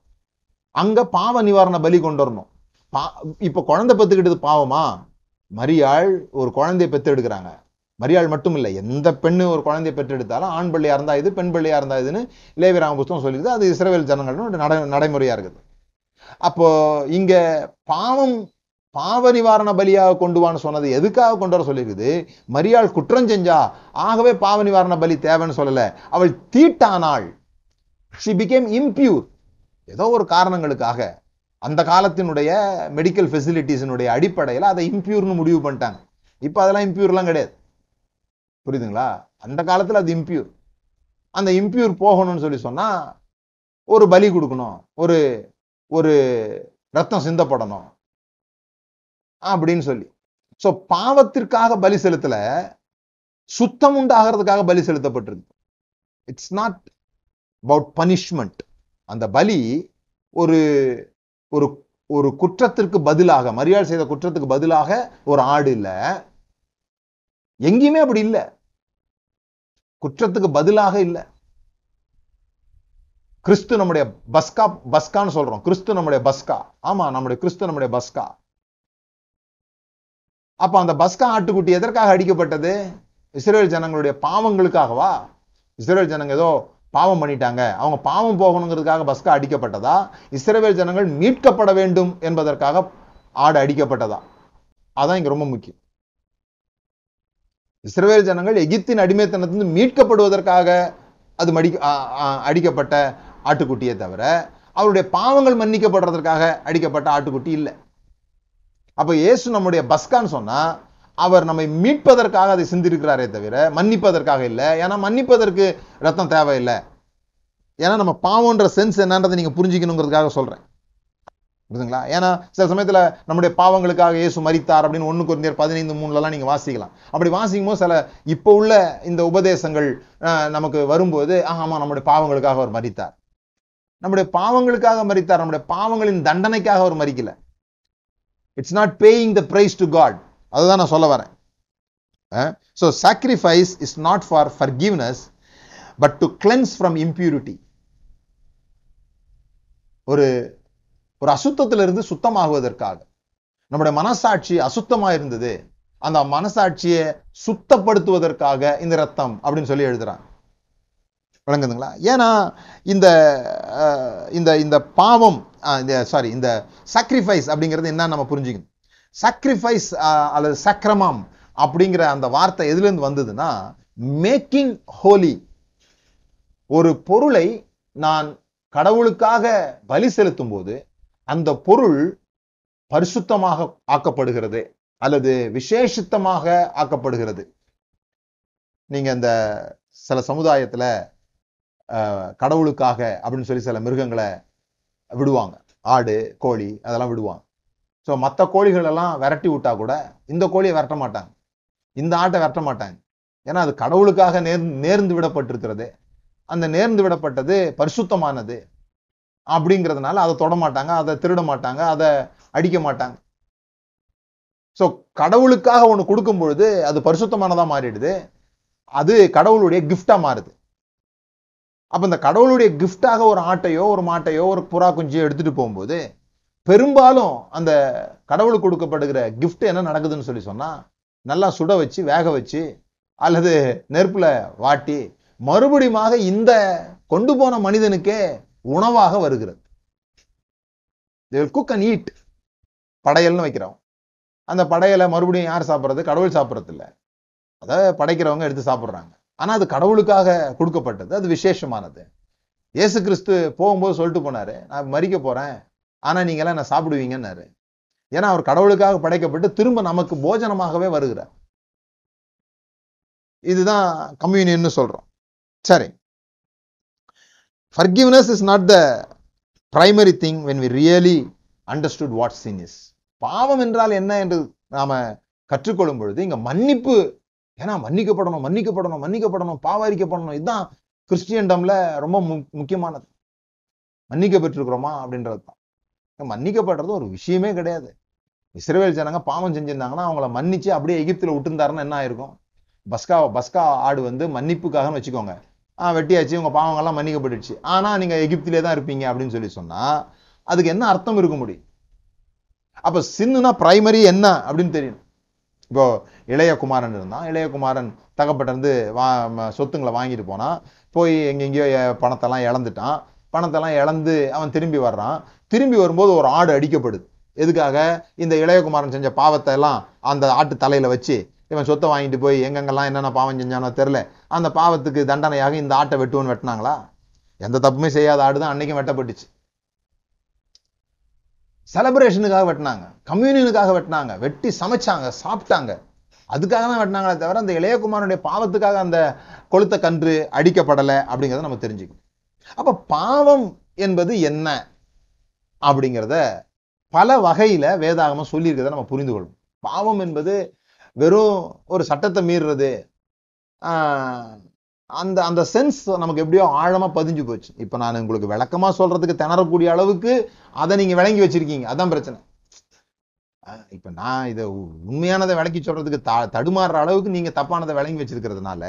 அங்கே பாவ நிவாரண பலி கொண்டு வரணும். பா இப்போ குழந்தை பத்துக்கிட்டது பாவமா? மரியாள் ஒரு குழந்தையை பெற்றெடுக்கிறாங்க. எடுக்கிறாங்க மரியாள் மட்டும் இல்லை எந்த பெண்ணு ஒரு குழந்தையை பெற்றெடுத்தாலும் ஆண் பிள்ளையா இருந்தா இது பெண் பிள்ளையா இருந்தா இதுன்னு லேவிராம புஸ்தகம் சொல்லிடுது அது இஸ்ரவேல் ஜனங்களோட நட நடைமுறையா இருக்குது. அப்போ இங்க பாவம் பாவ நிவாரண பலியாக கொண்டு வான்னு சொன்னது எதுக்காக கொண்டு வர சொல்லியிருக்குது? மரியாள் குற்றம் செஞ்சா ஆகவே பாவ நிவாரண பலி தேவைன்னு சொல்லலை. அவள் தீட்டானாள். ஷி பிகேம் இம்பியூர் ஏதோ ஒரு காரணங்களுக்காக. அந்த காலத்தினுடைய மெடிக்கல் ஃபெசிலிட்டிஸினுடைய அடிப்படையில் அதை இம்பியூர்னு முடிவு பண்ணிட்டாங்க. இப்போ அதெல்லாம் இம்ப்யூர்லாம் கிடையாது. புரியுதுங்களா? அந்த காலத்தில் அது இம்பியூர் அந்த இம்ப்யூர் போகணும்னு சொல்லி சொன்னால் ஒரு பலி கொடுக்கணும் ஒரு ஒரு ரத்தம் சிந்தப்படணும் அப்படின்னு சொல்லி. ஸோ பாவத்திற்காக பலி செலுத்தல சுத்தம் உண்டாகிறதுக்காக பலி செலுத்தப்பட்டிருக்கு. இட்ஸ் நாட் அபவுட் பனிஷ்மெண்ட் அந்த பலி ஒரு ஒரு ஒரு குற்றத்திற்கு பதிலாக மரியாதை செய்த குற்றத்துக்கு பதிலாக ஒரு ஆடு இல்ல. எங்கேயுமே அப்படி இல்ல. குற்றத்துக்கு பதிலாக இல்ல. கிறிஸ்து நம்முடைய பஸ்கா பஸ்கான்னு சொல்றோம். கிறிஸ்து நம்முடைய பஸ்கா. ஆமா நம்முடைய கிறிஸ்து நம்முடைய பஸ்கா. அப்ப அந்த பஸ்கா ஆட்டுக்குட்டி எதற்காக அடிக்கப்பட்டது? இஸ்ரேல் ஜனங்களுடைய பாவங்களுக்காகவா? இஸ்ரேல் ஜனங்க ஏதோ பாவம் பண்ணிட்டாங்க. அவங்க பாவம் போகணுங்கிறதுக்காக பஸ்கா அடிக்கப்பட்டதா? இஸ்ரேவேல் ஜனங்கள் மீட்கப்பட வேண்டும் என்பதற்காக ஆடு அடிக்கப்பட்டதா? அதான் இங்க ரொம்ப முக்கியம். இஸ்ரவேல் ஜனங்கள் எகிப்தின் அடிமைத்தனத்திலிருந்து மீட்கப்படுவதற்காக அது மடி அடிக்கப்பட்ட ஆட்டுக்குட்டியே தவிர அவருடைய பாவங்கள் மன்னிக்கப்படுறதற்காக அடிக்கப்பட்ட ஆட்டுக்குட்டி இல்லை. அப்போ இயேசு நம்முடைய பஸ்கான்னு சொன்னா அவர் நம்மை மீட்பதற்காக அதை சிந்திருக்கிறாரே தவிர மன்னிப்பதற்காக இல்லை. ஏன்னா மன்னிப்பதற்கு ரத்தம் தேவையில்லை. ஏன்னா நம்ம பாவம்ன்ற சென்ஸ் என்னன்றதை நீங்க புரிஞ்சிக்கணுங்கிறதுக்காக சொல்றேன். புரியுதுங்களா ஏன்னா சில சமயத்துல நம்முடைய பாவங்களுக்காக இயேசு மறித்தார் அப்படின்னு ஒன்று குறைந்தர் பதினைந்து மூணுலலாம் நீங்க வாசிக்கலாம். அப்படி வாசிக்கும் போது சில இப்போ உள்ள இந்த உபதேசங்கள் நமக்கு வரும்போது ஆமாம் நம்முடைய பாவங்களுக்காக அவர் மறித்தார் நம்முடைய பாவங்களுக்காக மறித்தார் நம்முடைய பாவங்களின் தண்டனைக்காக அவர் மறிக்கல it's not paying the price to God அதுதான் நான் சொல்ல வரேன். So sacrifice is not for forgiveness but to cleanse from impurity ஒரு ஒரு அசுத்தத்திலிருந்து சுத்தமாகுவதற்காக. நம்முடைய மனசாட்சி அசுத்தமா இருந்தது. அந்த மனசாட்சியை சுத்தப்படுத்துவதற்காக இந்த ரத்தம் அப்படின்னு சொல்லி எழுதுறாங்க. விளங்குதுங்களா? ஏன்னா இந்த இந்த இந்த பாவம் இந்த சாரி இந்த சாக்ரிஃபைஸ் அப்படிங்கிறது என்ன நம்ம புரிஞ்சுக்கணும். சக்ரிஃபைஸ் அஹ், uh, அல்லது சக்கிரமம் அப்படிங்கிற அந்த வார்த்தை எதுலேருந்து வந்ததுன்னா மேக்கிங் ஹோலி ஒரு பொருளை நான் கடவுளுக்காக பலி செலுத்தும் போது அந்த பொருள் பரிசுத்தமாக ஆக்கப்படுகிறது அல்லது விசேஷித்தமாக ஆக்கப்படுகிறது. நீங்க இந்த சில சமுதாயத்துல அஹ், கடவுளுக்காக அப்படின்னு சொல்லி சில மிருகங்களை விடுவாங்க. ஆடு கோழி அதெல்லாம் விடுவாங்க. ஸோ மற்ற கோழிகள் எல்லாம் விரட்டி விட்டா கூட இந்த கோழியை விரட்ட மாட்டாங்க. இந்த ஆட்டை விரட்ட மாட்டாங்க. ஏன்னா அது கடவுளுக்காக நேர் நேர்ந்து விடப்பட்டிருக்கிறது. அந்த நேர்ந்து விடப்பட்டது பரிசுத்தமானது அப்படிங்கிறதுனால அதை தொட மாட்டாங்க அதை திருட மாட்டாங்க அதை அடிக்க மாட்டாங்க. ஸோ கடவுளுக்காக ஒன்று கொடுக்கும் பொழுது அது பரிசுத்தமானதா மாறிடுது. அது கடவுளுடைய கிஃப்டாக மாறுது. அப்போ இந்த கடவுளுடைய கிஃப்டாக ஒரு ஆட்டையோ ஒரு மாட்டையோ ஒரு புறா குஞ்சியோ எடுத்துட்டு போகும்போது பெரும்பாலும் அந்த கடவுளுக்கு கொடுக்கப்படுகிற கிஃப்ட் என்ன நடக்குதுன்னு சொல்லி சொன்னா நல்லா சுட வச்சு வேக வச்சு அல்லது நெருப்புல வாட்டி மறுபடியுமாக இந்த கொண்டு போன மனிதனுக்கே உணவாக வருகிறது. குக் அண்ட் ஈட் படையல்னு வைக்கிறோம். அந்த படையலை மறுபடியும் யார் சாப்பிட்றது? கடவுள் சாப்பிட்றது இல்லை அதை படைக்கிறவங்க எடுத்து சாப்பிட்றாங்க. ஆனா அது கடவுளுக்காக கொடுக்கப்பட்டது. அது விசேஷமானது. இயேசு கிறிஸ்து போகும்போது சொல்லிட்டு போனாரு நான் மறிக்க போறேன். ஆனா நீங்க எல்லாம் நான் சாப்பிடுவீங்கன்னாரு. ஏன்னா அவர் கடவுளுக்காக படைக்கப்பட்டு திரும்ப நமக்கு போஜனமாகவே வருகிறார். இதுதான் கம்யூனியன் சொல்றோம். சரி. Forgiveness is not the primary thing when we really understood what sin is பாவம் என்றால் என்ன என்று நாம கற்றுக்கொள்ளும் பொழுது இங்க மன்னிப்பு ஏன்னா மன்னிக்கப்படணும் மன்னிக்கப்படணும் மன்னிக்கப்படணும் பாவரிக்கப்படணும் இதுதான் கிறிஸ்டியன்டம்ல ரொம்ப மு- முக்கியமானது. மன்னிக்கப்பட்டிருக்கிறோமா அப்படின்றது தான் மன்னிக்கப்படுறது ஒரு விஷயமே கிடையாது. இஸ்ரவேல் ஜனங்க பாவம் செஞ்சிருந்தாங்கன்னா அவங்கள மன்னிச்சு அப்படியே எகிப்தில் விட்டுருந்தாருன்னா என்ன ஆயிருக்கும்? பஸ்கா பஸ்கா ஆடு வந்து மன்னிப்புக்காகன்னு வச்சுக்கோங்க. ஆ வெட்டியாச்சு உங்கள் பாவங்கள்லாம் மன்னிக்கப்பட்டுச்சு ஆனால் நீங்கள் எகிப்திலே தான் இருப்பீங்க அப்படின்னு சொல்லி சொன்னால் அதுக்கு என்ன அர்த்தம் இருக்க முடியும்? அப்போ சின்னுனா பிரைமரி என்ன அப்படின்னு தெரியணும். இப்போ இளைய குமாரன் இருந்தான். இளைய குமாரன் தகப்பட்ட வா சொத்துங்களை வாங்கிட்டு போனான். போய் எங்கெங்கேயோ பணத்தெல்லாம் இழந்துட்டான். பணத்தெல்லாம் இழந்து அவன் திரும்பி வர்றான். திரும்பி வரும்போது ஒரு ஆடு அடிக்கப்படுது. எதுக்காக? இந்த இளையகுமாரன் செஞ்ச பாவத்தை எல்லாம் அந்த ஆட்டு தலையில வச்சு இவன் சொத்தை வாங்கிட்டு போய் எங்கெங்கெல்லாம் என்னென்ன பாவம் செஞ்சானோ தெரில அந்த பாவத்துக்கு தண்டனையாக இந்த ஆட்டை வெட்டுவோன்னு வெட்டினாங்களா? எந்த தப்புமே செய்யாத ஆடு தான் அன்னைக்கும் வெட்டப்பட்டுச்சு. செலப்ரேஷனுக்காக வெட்டினாங்க. கம்யூனியனுக்காக வெட்டினாங்க. வெட்டி சமைச்சாங்க சாப்பிட்டாங்க. அதுக்காக தான் வெட்டினாங்களே தவிர அந்த இளையகுமாரனுடைய பாவத்துக்காக அந்த கொளுத்த கன்று அடிக்கப்படலை அப்படிங்கிறத நம்ம தெரிஞ்சுக்கணும். அப்போ பாவம் என்பது என்ன? அப்படிங்கிறத பல வகையில் வேதாகமம் சொல்லியிருக்கிறத நம்ம புரிந்து கொள்வோம் பாவம் என்பது வெறும் ஒரு சட்டத்தை மீறுறது அந்த அந்த சென்ஸ் நமக்கு எப்படியோ ஆழமாக பதிஞ்சு போச்சு. இப்போ நான் உங்களுக்கு விளக்கமாக சொல்கிறதுக்கு திணறக்கூடிய அளவுக்கு அதை நீங்கள் விளங்கி வச்சிருக்கீங்க. அதான் பிரச்சனை. இப்போ நான் இதை உ- உண்மையானதை விளக்கி சொல்கிறதுக்கு த தடுமாறுற அளவுக்கு நீங்கள் தப்பானதை விளங்கி வச்சிருக்கிறதுனால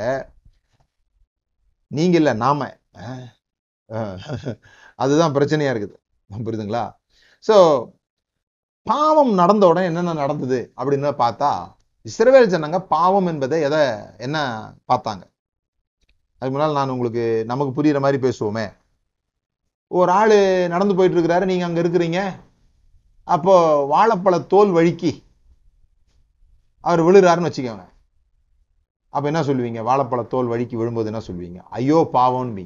நீங்கள் இல்லை நாம. அதுதான் பிரச்சனையாக இருக்குது. புரியுதுங்களா? ஸோ பாவம் நடந்த உடனே என்னென்ன நடந்தது அப்படின்னு பார்த்தா இஸ்ரவேல் ஜனங்க பாவம் என்பதை எதை என்ன பார்த்தாங்க? அதுக்கு முன்னால் நான் உங்களுக்கு நமக்கு புரியுற மாதிரி பேசுவோமே. ஒரு ஆள் நடந்து போயிட்டு இருக்கிறாரு அங்கே இருக்கிறீங்க. அப்போ வாழைப்பழ தோல் வழுக்கி அவர் விழுறாருன்னு வச்சுக்கோங்க. அப்போ என்ன சொல்லுவீங்க? வாழைப்பழ தோல் வழுக்கி விழும்போது என்ன சொல்லுவீங்க? ஐயோ பாவம்னு.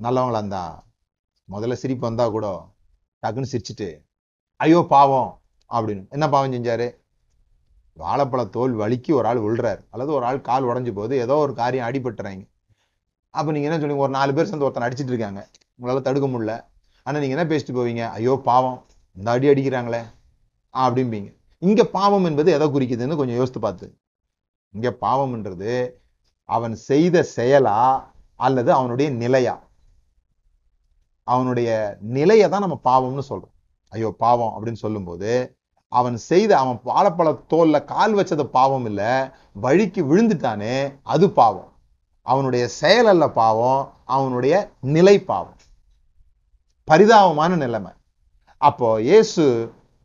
நல்லவங்களா இருந்தா? முதல்ல சிரிப்பு வந்தா கூட டக்குன்னு சிரிச்சுட்டு ஐயோ பாவம் அப்படின்னு. என்ன பாவம் செஞ்சாரு? வாழைப்பழ தோல் வலிக்கு ஒரு ஆள் விழுறாரு. அல்லது ஒரு ஆள் கால் உடஞ்சி போகுது ஏதோ ஒரு காரியம் அடிபட்டுறாங்க. அப்போ நீங்கள் என்ன சொல்லுங்க ஒரு நாலு பேர் சேர்ந்து ஒருத்தன் அடிச்சிட்டு இருக்காங்க. உங்களால் தடுக்க முடியல. ஆனால் நீங்கள் என்ன பேசிட்டு போவீங்க? ஐயோ பாவம் இந்த அடி அடிக்கிறாங்களே அப்படிம்பீங்க. இங்கே பாவம் என்பது எதை குறிக்குதுன்னு கொஞ்சம் யோசித்து பார்த்து. இங்கே பாவம்ன்றது அவன் செய்த செயலா அல்லது அவனுடைய நிலையா? அவனுடைய நிலையை தான் நம்ம பாவம்னு சொல்றோம். ஐயோ பாவம் அப்படின்னு சொல்லும்போது அவன் செய்த அவன் வாழைப்பழ தோல்ல கால் வச்சது பாவம் இல்லை வழிக்கு விழுந்துட்டானே அது பாவம். அவனுடைய செயல் அல்ல பாவம் அவனுடைய நிலை பாவம். பரிதாபமான நிலைமை. அப்போ இயேசு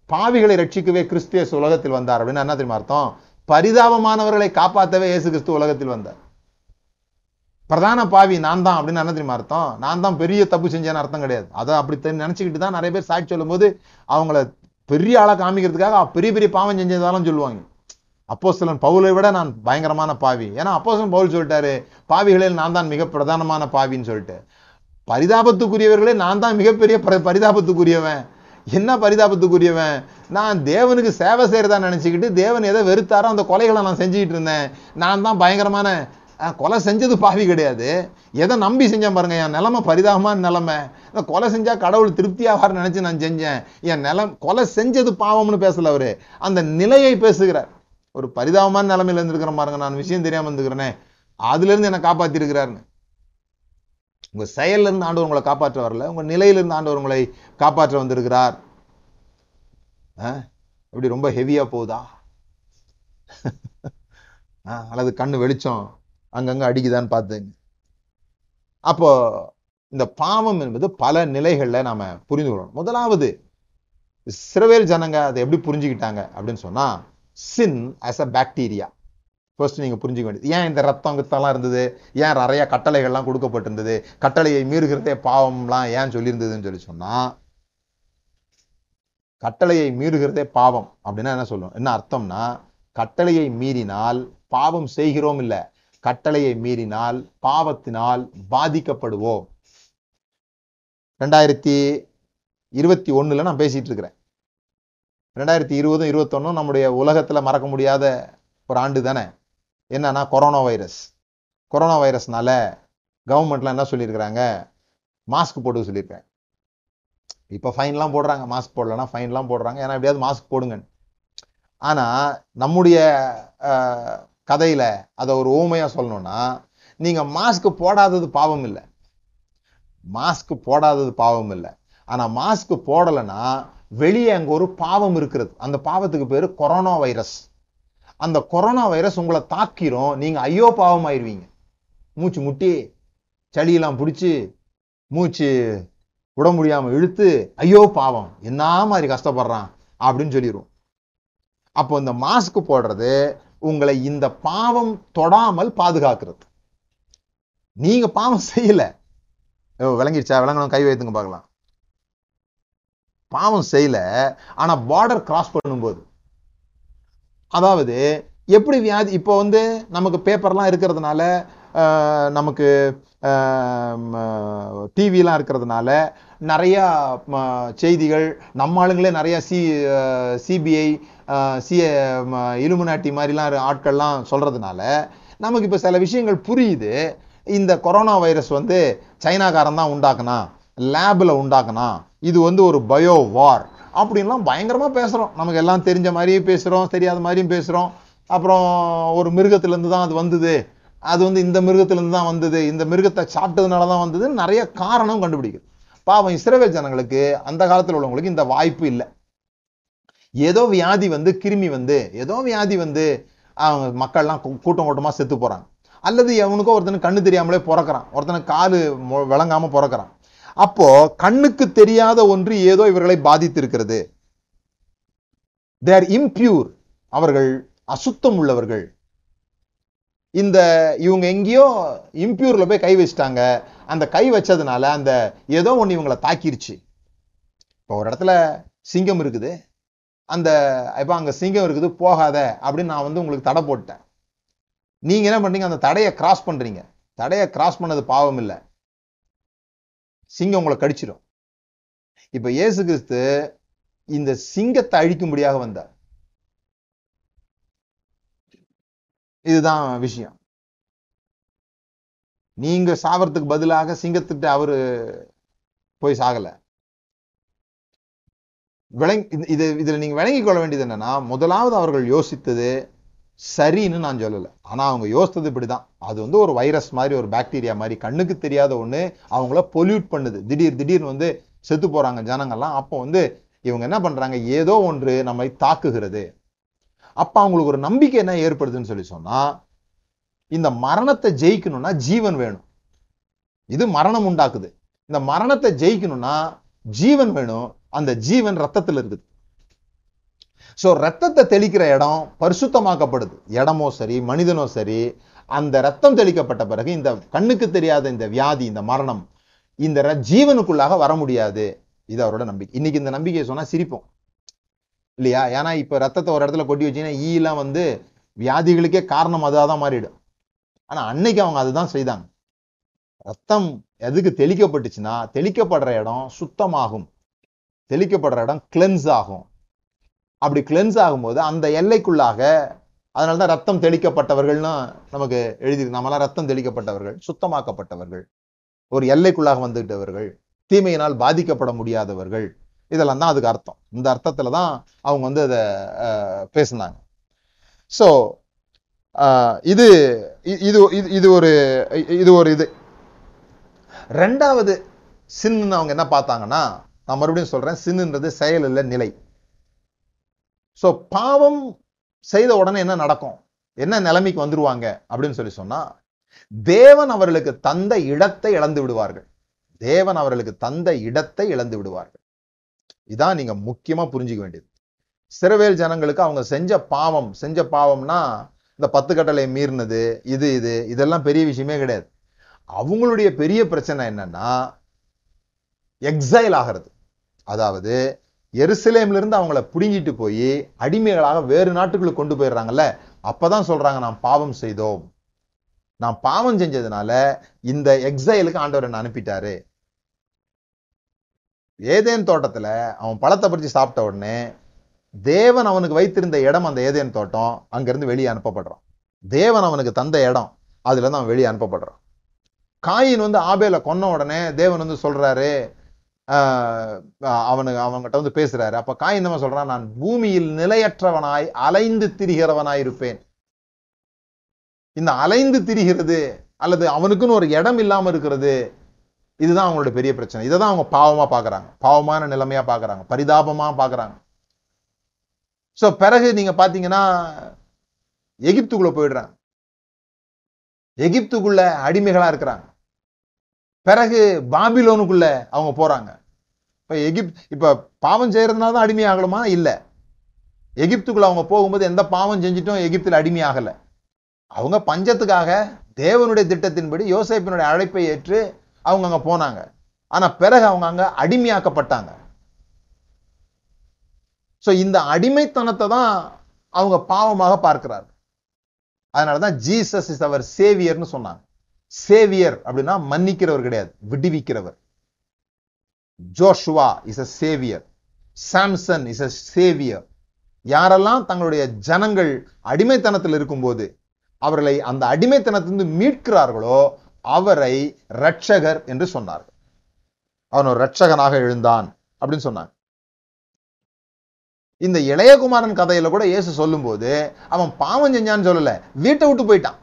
பாவிகளை ரட்சிக்கவே கிறிஸ்து இயேசு உலகத்தில் வந்தார் அப்படின்னு என்ன தெரியுமா அர்த்தம்? பரிதாபமானவர்களை காப்பாற்றவே இயேசு கிறிஸ்து உலகத்தில் வந்தார். பிரதான பாவி நான் தான் அப்படின்னு என்ன தெரியுமா அர்த்தம்? நான் தான் பெரிய தப்பு செஞ்சேன்னு அர்த்தம் கிடையாது. அதை அப்படி தெ- நினைச்சுக்கிட்டு தான் நிறைய பேர் சாட்சி சொல்லும்போது அவங்கள பெரிய ஆளை காமிக்கிறதுக்காக பெரிய பெரிய பாவம் செஞ்சதாலும் சொல்லுவாங்க. அப்போஸ்தலன் பவுலை விட நான் பயங்கரமான பாவி. ஏன்னா அப்போஸ்தலன் பவுல் சொல்லிட்டாரு பாவிகளில் நான் தான் மிக பிரதானமான பாவின்னு சொல்லிட்டு. பரிதாபத்துக்குரியவர்களே நான் தான் மிகப்பெரிய பரிதாபத்துக்குரியவன். என்ன பரிதாபத்துக்குரியவன்? நான் தேவனுக்கு சேவை செய்யறதா நினைச்சுக்கிட்டு தேவன் எதை வெறுத்தாரோ அந்த கொலைகளை நான் செஞ்சுக்கிட்டு இருந்தேன். நான் தான் பயங்கரமான கொலை செஞ்சது பாவி கிடையாது. எதை நம்பி செஞ்சேன் பாருங்க என் நிலமை பரிதாபமான நிலமை. இந்த கொலை செஞ்சா கடவுள் திருப்தியாவார் நினைச்சு நான் செஞ்சேன். என் நிலம் கொலை செஞ்சது பாவம்னு பேசல அவரு. அந்த நிலையை பேசுகிறார். ஒரு பரிதாபமான நிலைமையில இருந்திருக்கிறேன் பாருங்க நான் விஷயம் தெரியாம இருந்துக்கிறேனே. அதுல இருந்து என்னை காப்பாற்றிருக்கிறாருன்னு உங்க செயல்ல இருந்து ஆண்டவர் உங்களை காப்பாற்ற வரல உங்க நிலையிலிருந்து ஆண்டவர் உங்களை காப்பாற்ற வந்திருக்கிறார். ஆ? ரொம்ப ஹெவியா போகுதா? அல்லது கண்ணு வெளிச்சம். அங்கங்கே அடிக்குதான்னு பார்த்துங்க. அப்போ இந்த பாவம் என்பது பல நிலைகளில் நாம் புரிந்து கொள்ளணும். முதலாவது சிறவேல் ஜனங்க அதை எப்படி புரிஞ்சுக்கிட்டாங்க அப்படின்னு சொன்னால் sin as a bacteria first நீங்கள் புரிஞ்சுக்க வேண்டியது. ஏன் இந்த ரத்தம் கித்தம்லாம் இருந்தது? ஏன் நிறைய கட்டளைகள்லாம் கொடுக்கப்பட்டிருந்தது? கட்டளையை மீறுகிறதே பாவம்லாம் ஏன் சொல்லியிருந்ததுன்னு சொல்லி சொன்னால் கட்டளையை மீறுகிறதே பாவம் அப்படின்னா என்ன சொல்லுவோம் என்ன அர்த்தம்னா கட்டளையை மீறினால் பாவம் செய்கிறோம் இல்லை. கட்டளையை மீறினால் பாவத்தினால் பாதிக்கப்படுவோம். ரெண்டாயிரத்தி இருபத்தி ஒண்ணுல நான் பேசிட்டு இருக்கிறேன். ரெண்டாயிரத்தி இருபதும் இருபத்தொன்னும் நம்முடைய உலகத்துல மறக்க முடியாத ஒரு ஆண்டு தானே? என்னன்னா கொரோனா வைரஸ் கொரோனா வைரஸ்னால கவர்மெண்ட்லாம் என்ன சொல்லியிருக்கிறாங்க? மாஸ்க் போட்டு சொல்லியிருக்காங்க. இப்போ ஃபைன்லாம் போடுறாங்க. மாஸ்க் போடலன்னா ஃபைன்லாம் போடுறாங்க. ஏன்னா எப்படியாவது மாஸ்க் போடுங்க ஆனால் நம்முடைய கதையில் அதை ஒரு ஊமையாக சொல்லணும்னா நீங்கள் மாஸ்க் போடாதது பாவம் இல்லை. மாஸ்க் போடாதது பாவம் இல்லை. ஆனால் மாஸ்க் போடலைன்னா வெளியே அங்கே ஒரு பாவம் இருக்கிறது. அந்த பாவத்துக்கு பேர் கொரோனா வைரஸ் அந்த கொரோனா வைரஸ் உங்களை தாக்கிரும். நீங்கள் ஐயோ பாவம் ஆயிடுவீங்க மூச்சு முட்டி சளியெல்லாம் பிடிச்சி மூச்சு விட முடியாமல் இழுத்து ஐயோ பாவம் என்ன மாதிரி கஷ்டப்படுறான் அப்படின்னு சொல்லிடுவோம் அப்போ இந்த மாஸ்க் போடுறது உங்களை இந்த பாவம் தொடாமல் பாதுகாக்கிறது. நீங்க பாவம் செய்யல. ஓ, விளங்கிடுச்சா? விளங்கணும் கை வைத்துங்க பார்க்கலாம். பாவம் செய்யல ஆனா பார்டர் கிராஸ் பண்ணும்போது. அதாவது எப்படி வியாதி இப்போ வந்து நமக்கு பேப்பர்லாம் இருக்கிறதுனால ஆஹ், நமக்கு டிவிலாம் இருக்கிறதுனால நிறையா செய்திகள் நம்ம ஆளுங்களே நிறையா சி சிபிஐ சி இலுமினாட்டி மாதிரிலாம் ஆட்கள்லாம் சொல்கிறதுனால நமக்கு இப்போ சில விஷயங்கள் புரியுது. இந்த கொரோனா வைரஸ் வந்து சைனாக்காரன் தான் உண்டாக்குனா லேபில் உண்டாக்குனா இது வந்து ஒரு பயோ வார் அப்படின்லாம் பயங்கரமாக பேசுகிறோம் நமக்கு எல்லாம் தெரிஞ்ச மாதிரியும் பேசுகிறோம் தெரியாத மாதிரியும் பேசுகிறோம் அப்புறம் ஒரு மிருகத்துலேருந்து தான் அது வந்தது. அது வந்து இந்த மிருகத்திலேருந்து தான் வந்தது இந்த மிருகத்தை சாப்பிட்டதுனால தான் வந்தது நிறைய காரணம் கண்டுபிடிக்குது. பாவம் இஸ்ரவேல் ஜனங்களுக்கு அந்த காலத்துல உள்ளவங்களுக்கு இந்த வாய்ப்பு இல்லை. ஏதோ வியாதி வந்து கிருமி வந்து ஏதோ வியாதி வந்து அவங்க மக்கள்லாம் கூட்டம் கூட்டமா செத்து போறாங்க. அல்லது எவனுக்கோ ஒருத்தனுக்கு கண்ணு தெரியாமலே பிறக்கிறான். ஒருத்தனுக்கு காலு விளங்காமல் விளங்காம பிறக்கிறான். அப்போ கண்ணுக்கு தெரியாத ஒன்று ஏதோ இவர்களை பாதித்திருக்கிறது. தேர் இம்பியூர் அவர்கள் அசுத்தம் உள்ளவர்கள். இந்த இவங்க எங்கேயோ இம்ப்யூரில் போய் கை வச்சிட்டாங்க. அந்த கை வச்சதுனால அந்த ஏதோ ஒன்று இவங்களை தாக்கிருச்சு. இப்போ ஒரு இடத்துல சிங்கம் இருக்குது. அந்த இப்போ அங்கே சிங்கம் இருக்குது போகாத அப்படின்னு நான் வந்து உங்களுக்கு தடை போட்டேன் நீங்கள் என்ன பண்ணுறீங்க அந்த தடையை கிராஸ் பண்ணுறீங்க தடையை கிராஸ் பண்ணது பாவம் இல்லை. சிங்கம் உங்களை கடிச்சிடும் இப்போ இயேசு கிறிஸ்து இந்த சிங்கத்தை அழிக்கும்படியாக வந்தார். இதுதான் விஷயம். நீங்க சாவறதுக்கு பதிலாக சிங்கத்திட்ட அவரு போய் சாகல. விளங்கி இது- இதுல நீங்க விளங்கிக் கொள்ள வேண்டியது என்னன்னா முதலாவது அவர்கள் யோசித்தது சரின்னு நான் சொல்லலை. ஆனா அவங்க யோசித்தது இப்படிதான். அது வந்து ஒரு வைரஸ் மாதிரி ஒரு பாக்டீரியா மாதிரி கண்ணுக்கு தெரியாத ஒண்ணு அவங்கள பொல்யூட் பண்ணுது. திடீர் திடீர்னு வந்து செத்து போறாங்க ஜனங்கள்லாம். அப்போ வந்து இவங்க என்ன பண்றாங்க? ஏதோ ஒன்று நம்மை தாக்குகிறது. அப்ப அவங்களுக்கு ஒரு நம்பிக்கை என்ன ஏற்படுதுன்னு சொல்லி சொன்னா இந்த மரணத்தை ஜெயிக்கணும்னா ஜீவன் வேணும். இது மரணம் உண்டாக்குது. இந்த மரணத்தை ஜெயிக்கணும்னா ஜீவன் வேணும். அந்த ஜீவன் ரத்தத்துல இருக்குது. சோ ரத்தத்தை தெளிக்கிற இடம் பரிசுத்தமாக்கப்படுது. இடமோ சரி மனிதனோ சரி அந்த ரத்தம் தெளிக்கப்பட்ட பிறகு இந்த கண்ணுக்கு தெரியாத இந்த வியாதி இந்த மரணம் இந்த ர- ஜீவனுக்குள்ளாக வர முடியாது. இது அவரோட நம்பிக்கை. இன்னைக்கு இந்த நம்பிக்கையை சொன்னா சிரிப்போம். இல்லையா? ஏன்னா இப்ப ரத்தத்தை ஒரு இடத்துல கொட்டி வச்சீங்கன்னா ஈ எல்லாம் வந்து வியாதிகளுக்கே காரணம் அதாதான் மாறிடும். ஆனா அன்னைக்கு அவங்க அதுதான் செய்தாங்க. ரத்தம் எதுக்கு தெளிக்கப்பட்டுச்சுன்னா தெளிக்கப்படுற இடம் சுத்தமாகும். தெளிக்கப்படுற இடம் கிளென்ஸ் ஆகும். அப்படி கிளென்ஸ் ஆகும்போது அந்த எல்லைக்குள்ளாக அதனாலதான் ரத்தம் தெளிக்கப்பட்டவர்கள்னு நமக்கு எழுதி நம்மளாம் ரத்தம் தெளிக்கப்பட்டவர்கள் சுத்தமாக்கப்பட்டவர்கள் ஒரு எல்லைக்குள்ளாக வந்துவிட்டவர்கள் தீமையினால் பாதிக்கப்பட முடியாதவர்கள் இதெல்லாம் தான் அதுக்கு அர்த்தம். இந்த அர்த்தத்தில் தான் அவங்க வந்து அதை பேசினாங்க. ஸோ இது இது இது இது ஒரு இது ஒரு இது. ரெண்டாவது சின்னு அவங்க என்ன பார்த்தாங்கன்னா நான் மறுபடியும் சொல்றேன் சின்னுன்றது செயல் இல்லை நிலை. சோ பாவம் செய்த உடனே என்ன நடக்கும்? என்ன நிலைமைக்கு வந்துருவாங்க? அப்படின்னு சொல்லி சொன்னா தேவன் அவர்களுக்கு தந்த இடத்தை இழந்து விடுவார்கள். தேவன் அவர்களுக்கு தந்த இடத்தை இழந்து விடுவார்கள். இதான் நீங்க முக்கியமா புரிஞ்சுக்க வேண்டியது. சிறவேல் ஜனங்களுக்கு அவங்க செஞ்ச பாவம் செஞ்ச பாவம்னா இந்த பத்து கட்டளை மீறினது இது இது இதெல்லாம் பெரிய விஷயமே கிடையாது. அவங்களுடைய பெரிய பிரச்சனை என்னன்னா எக்ஸைல் ஆகிறது. அதாவது எருசலேம்லேருந்து அவங்கள புடுங்கிட்டு போய் அடிமைகளாக வேறு நாட்டுக்குள்ளே கொண்டு போயிடுறாங்கல்ல அப்பதான் சொல்றாங்க நாம் பாவம் செய்தோம். நான் பாவம் செஞ்சதுனால இந்த எக்ஸைலுக்கு ஆண்டவர் என்ன அனுப்பிட்டாரு? ஏதேன் தோட்டத்துல அவன் பழத்தை பறிச்சு சாப்பிட்ட உடனே தேவன் அவனுக்கு வைத்திருந்த இடம் அந்த ஏதேன் தோட்டம் அங்கேருந்து வெளியே அனுப்பப்படுறான். தேவன் அவனுக்கு தந்த இடம் அதுலேருந்து அவன் வெளியே அனுப்பப்படுறான். காயின் வந்து ஆபேல கொன்ன உடனே தேவன் வந்து சொல்றாரு ஆஹ் அவனுக்கு அவன்கிட்ட வந்து பேசுறாரு. அப்ப காயின் நம்ம சொல்றான்? நான் பூமியில் நிலையற்றவனாய் அலைந்து திரிகிறவனாய் இருப்பேன். இந்த அலைந்து திரிகிறது அல்லது அவனுக்குன்னு ஒரு இடம் இல்லாம இருக்கிறது இதுதான் அவங்களோட பெரிய பிரச்சனை. இதை தான் அவங்க பாவமா பாக்குறாங்க. பாவமான நிலைமையா பாக்குறாங்க. பரிதாபமா பாக்குறாங்க. சோ பிறகு நீங்க பாத்தீங்கன்னா எகிப்துக்குள்ள போயிடுறாங்க. எகிப்துக்குள்ள அடிமைகளா இருக்கிறாங்க. பிறகு பாபிலோனுக்குள்ள அவங்க போறாங்க. இப்போ எகிப்த் இப்ப பாவம் செய்யறதுனால தான் அடிமை ஆகணுமா? இல்ல. எகிப்துக்குள்ள அவங்க போகும்போது எந்த பாவம் செஞ்சிட்டும் எகிப்தில் அடிமை அவங்க பஞ்சத்துக்காக தேவனுடைய திட்டத்தின்படி யோசேப்பினுடைய அழைப்பை ஏற்று அவங்க அங்கே போனாங்க. ஆனா பிறகு அவங்க அங்க அடிமையாக்கப்பட்டாங்க. ஸோ இந்த அடிமைத்தனத்தை தான் அவங்க பாவமாக பார்க்கிறார்கள். அதனாலதான் ஜீசஸ் இஸ் அவர் சேவியர்னு சொன்னாங்க. சேவியர் அப்படின்னா மன்னிக்கிறவர் கிடையாது விடுவிக்கிறவர். Joshua is a saviour Samson is a saviour யாரெல்லாம் தங்களுடைய ஜனங்கள் அடிமைத்தனத்தில் இருக்கும்போது அவர்களை அந்த அடிமைத்தனத்திலிருந்து மீட்கிறார்களோ அவரை ரட்சகர் என்று சொன்னார்கள். அவன் ஒரு ரட்சகனாக எழுந்தான் அப்படின்னு சொன்னாங்க. இந்த இளையகுமாரன் கதையில கூட இயேசு சொல்லும்போது அவன் பாவம் செஞ்சான்னு சொல்லல வீட்டை விட்டு போயிட்டான்.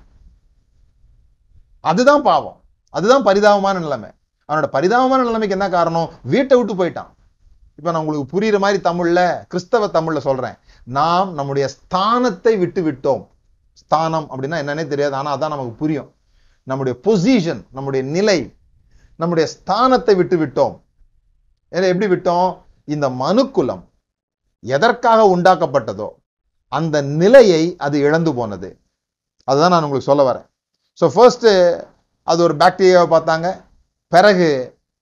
அதுதான் பாவம். அதுதான் பரிதாபமான நிலைமை. அவனோட பரிதாபமான நிலைமைக்கு என்ன காரணம்? வீட்டை விட்டு போயிட்டான். இப்ப நான் உங்களுக்கு புரியுற மாதிரி தமிழ்ல கிறிஸ்தவ தமிழ்ல சொல்றேன். நாம் நம்முடைய ஸ்தானத்தை விட்டு விட்டோம். ஸ்தானம் அப்படின்னா என்னன்னே தெரியாது ஆனா அதான் நமக்கு புரியும். நம்முடைய பொசிஷன் நம்முடைய நிலை நம்முடைய ஸ்தானத்தை விட்டு விட்டோம். ஏன்னா எப்படி விட்டோம்? இந்த மனுக்குலம் எதற்காக உண்டாக்கப்பட்டதோ அந்த நிலையை அது இழந்து போனது. அதுதான் நான் உங்களுக்கு சொல்ல வரேன். ஸோ ஃபர்ஸ்ட் அது ஒரு பாக்டீரியாவை பார்த்தாங்க. பிறகு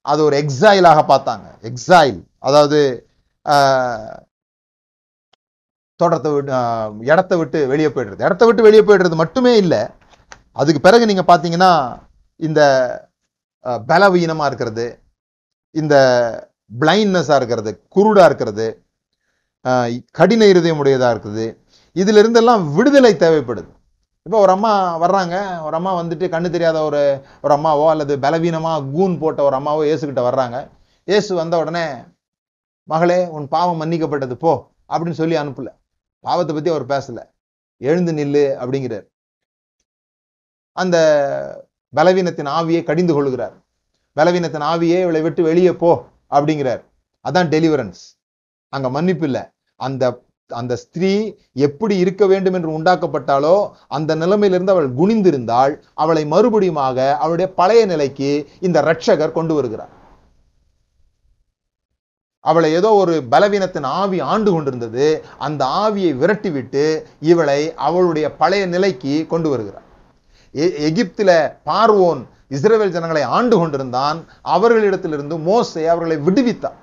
அது ஒரு எக்ஸைலாக பார்த்தாங்க. எக்ஸைல் அதாவது ஆஹ், தோட்டத்தை விட்டு இடத்த விட்டு வெளியே போயிடுறது. இடத்த விட்டு வெளியே போயிடுறது மட்டுமே இல்லை அதுக்கு பிறகு நீங்க பாத்தீங்கன்னா இந்த ஆஹ், பலவீனமா இருக்கிறது இந்த பிளைண்ட்னஸா இருக்கிறது குருடா இருக்கிறது கடின இருதயமுடையதாக இருக்குது இதுல இருந்தெல்லாம் விடுதலை தேவைப்படுது. இப்போ ஒரு அம்மா வர்றாங்க ஒரு அம்மா வந்துட்டு கண்ணு தெரியாத ஒரு ஒரு அம்மாவோ அல்லது பலவீனமா கூன் போட்ட ஒரு அம்மாவோ இயேசுகிட்ட வர்றாங்க. இயேசு வந்த உடனே மகளே உன் பாவம் மன்னிக்கப்பட்டது போ அப்படின்னு சொல்லி அனுப்பல. பாவத்தை பத்தி அவர் பேசல. எழுந்து நில்லு அப்படிங்கிறார். அந்த பலவீனத்தின் ஆவியை கடிந்து கொள்கிறார் பலவீனத்தின் ஆவியே இவளை விட்டு வெளியே போ அப்படிங்கிறார். அதான் டெலிவரன்ஸ் அங்க மன்னிப்பு இல்லை. அந்த அந்த ஸ்திரீ எப்படி இருக்க வேண்டும் என்று உண்டாக்கப்பட்டாலோ அந்த நிலைமையிலிருந்து அவள் குனிந்திருந்தால் அவளை மறுபடியுமாக அவளுடைய பழைய நிலைக்கு இந்த ரட்சகர் கொண்டு வருகிறார். அவளை ஏதோ ஒரு பலவீனத்தின் ஆவி ஆண்டு கொண்டிருந்தது. அந்த ஆவியை விரட்டிவிட்டு இவளை அவளுடைய பழைய நிலைக்கு கொண்டு வருகிறார். எகிப்தில பார்வோன் இஸ்ரவேல் ஜனங்களை ஆண்டு கொண்டிருந்தான். அவர்களிடத்திலிருந்து மோசை அவர்களை விடுவித்தார்.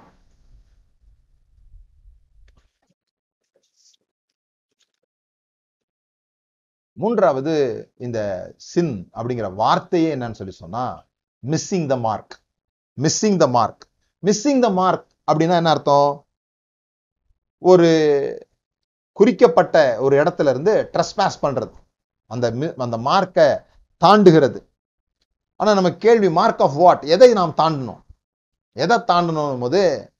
மூன்றாவது இந்த சின் அப்படிங்கிற வார்த்தையே என்னன்னு சொல்லி சொன்னா missing the mark missing the mark missing the mark அப்படின்னா என்ன அர்த்தம்? ஒரு குறிக்கப்பட்ட ஒரு இடத்துல இருந்து ட்ரெஸ்பாஸ் பண்றது. அந்த அந்த மார்க்கை தாண்டுகிறது. ஆனா நம்ம கேள்வி மார்க் ஆஃப் வாட் எதை நாம் தாண்டணும்? எதை தாண்டணும் போது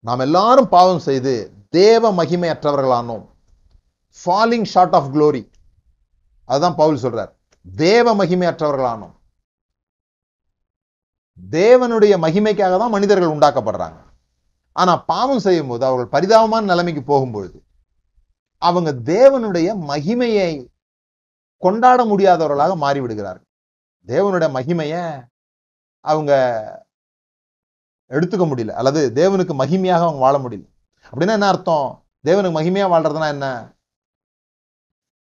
நாம் எல்லாரும் பாவம் செய்து தேவ மகிமையற்றவர்களானோம். ஃபாலிங் ஷார்ட் ஆஃப் குளோரி அதுதான் பவுல் சொல்றார். தேவ மகிமையற்றவர்களானோம். தேவனுடைய மகிமைக்காக தான் மனிதர்கள் உண்டாக்கப்படுறாங்க. ஆனா பாவம் செய்யும் போது அவர்கள் பரிதாபமான நிலைமைக்கு போகும்பொழுது அவங்க தேவனுடைய மகிமையை கொண்டாட முடியாதவர்களாக மாறிவிடுகிறார்கள். தேவனுடைய மகிமைய அவங்க எடுத்துக்க முடியல. அல்லது தேவனுக்கு மகிமையாக அவங்க வாழ முடியல. அப்படின்னா என்ன அர்த்தம்? தேவனுக்கு மகிமையா வாழ்றதுன்னா என்ன?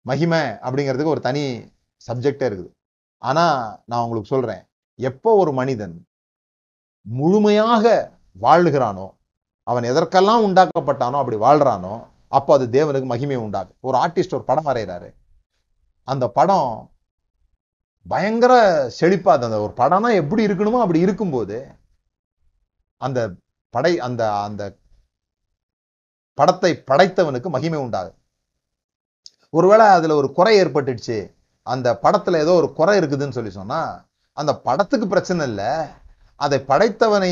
மகிமை அப்படிங்கிறதுக்கு ஒரு தனி சப்ஜெக்டே இருக்குது. ஆனா நான் உங்களுக்கு சொல்றேன். எப்போ ஒரு மனிதன் முழுமையாக வாழுகிறானோ அவன் எதற்கெல்லாம் உண்டாக்கப்பட்டானோ அப்படி வாழ்றானோ அப்போ அது தேவனுக்கு மகிமை உண்டாகும் ஒரு ஆர்டிஸ்ட் ஒரு படம் வரைகிறாரு. அந்த படம் பயங்கர செழிப்பா அந்த ஒரு படம்னா எப்படி இருக்கணுமோ அப்படி இருக்கும்போது அந்த படை அந்த அந்த படத்தை படைத்தவனுக்கு மகிமை உண்டாகும் ஒருவேளை அதுல ஒரு குறை ஏற்பட்டுடுச்சு. அந்த படத்துல ஏதோ ஒரு குறை இருக்குதுன்னு சொல்லி சொன்னா அந்த படத்துக்கு பிரச்சனை இல்ல. அதை படைத்தவனை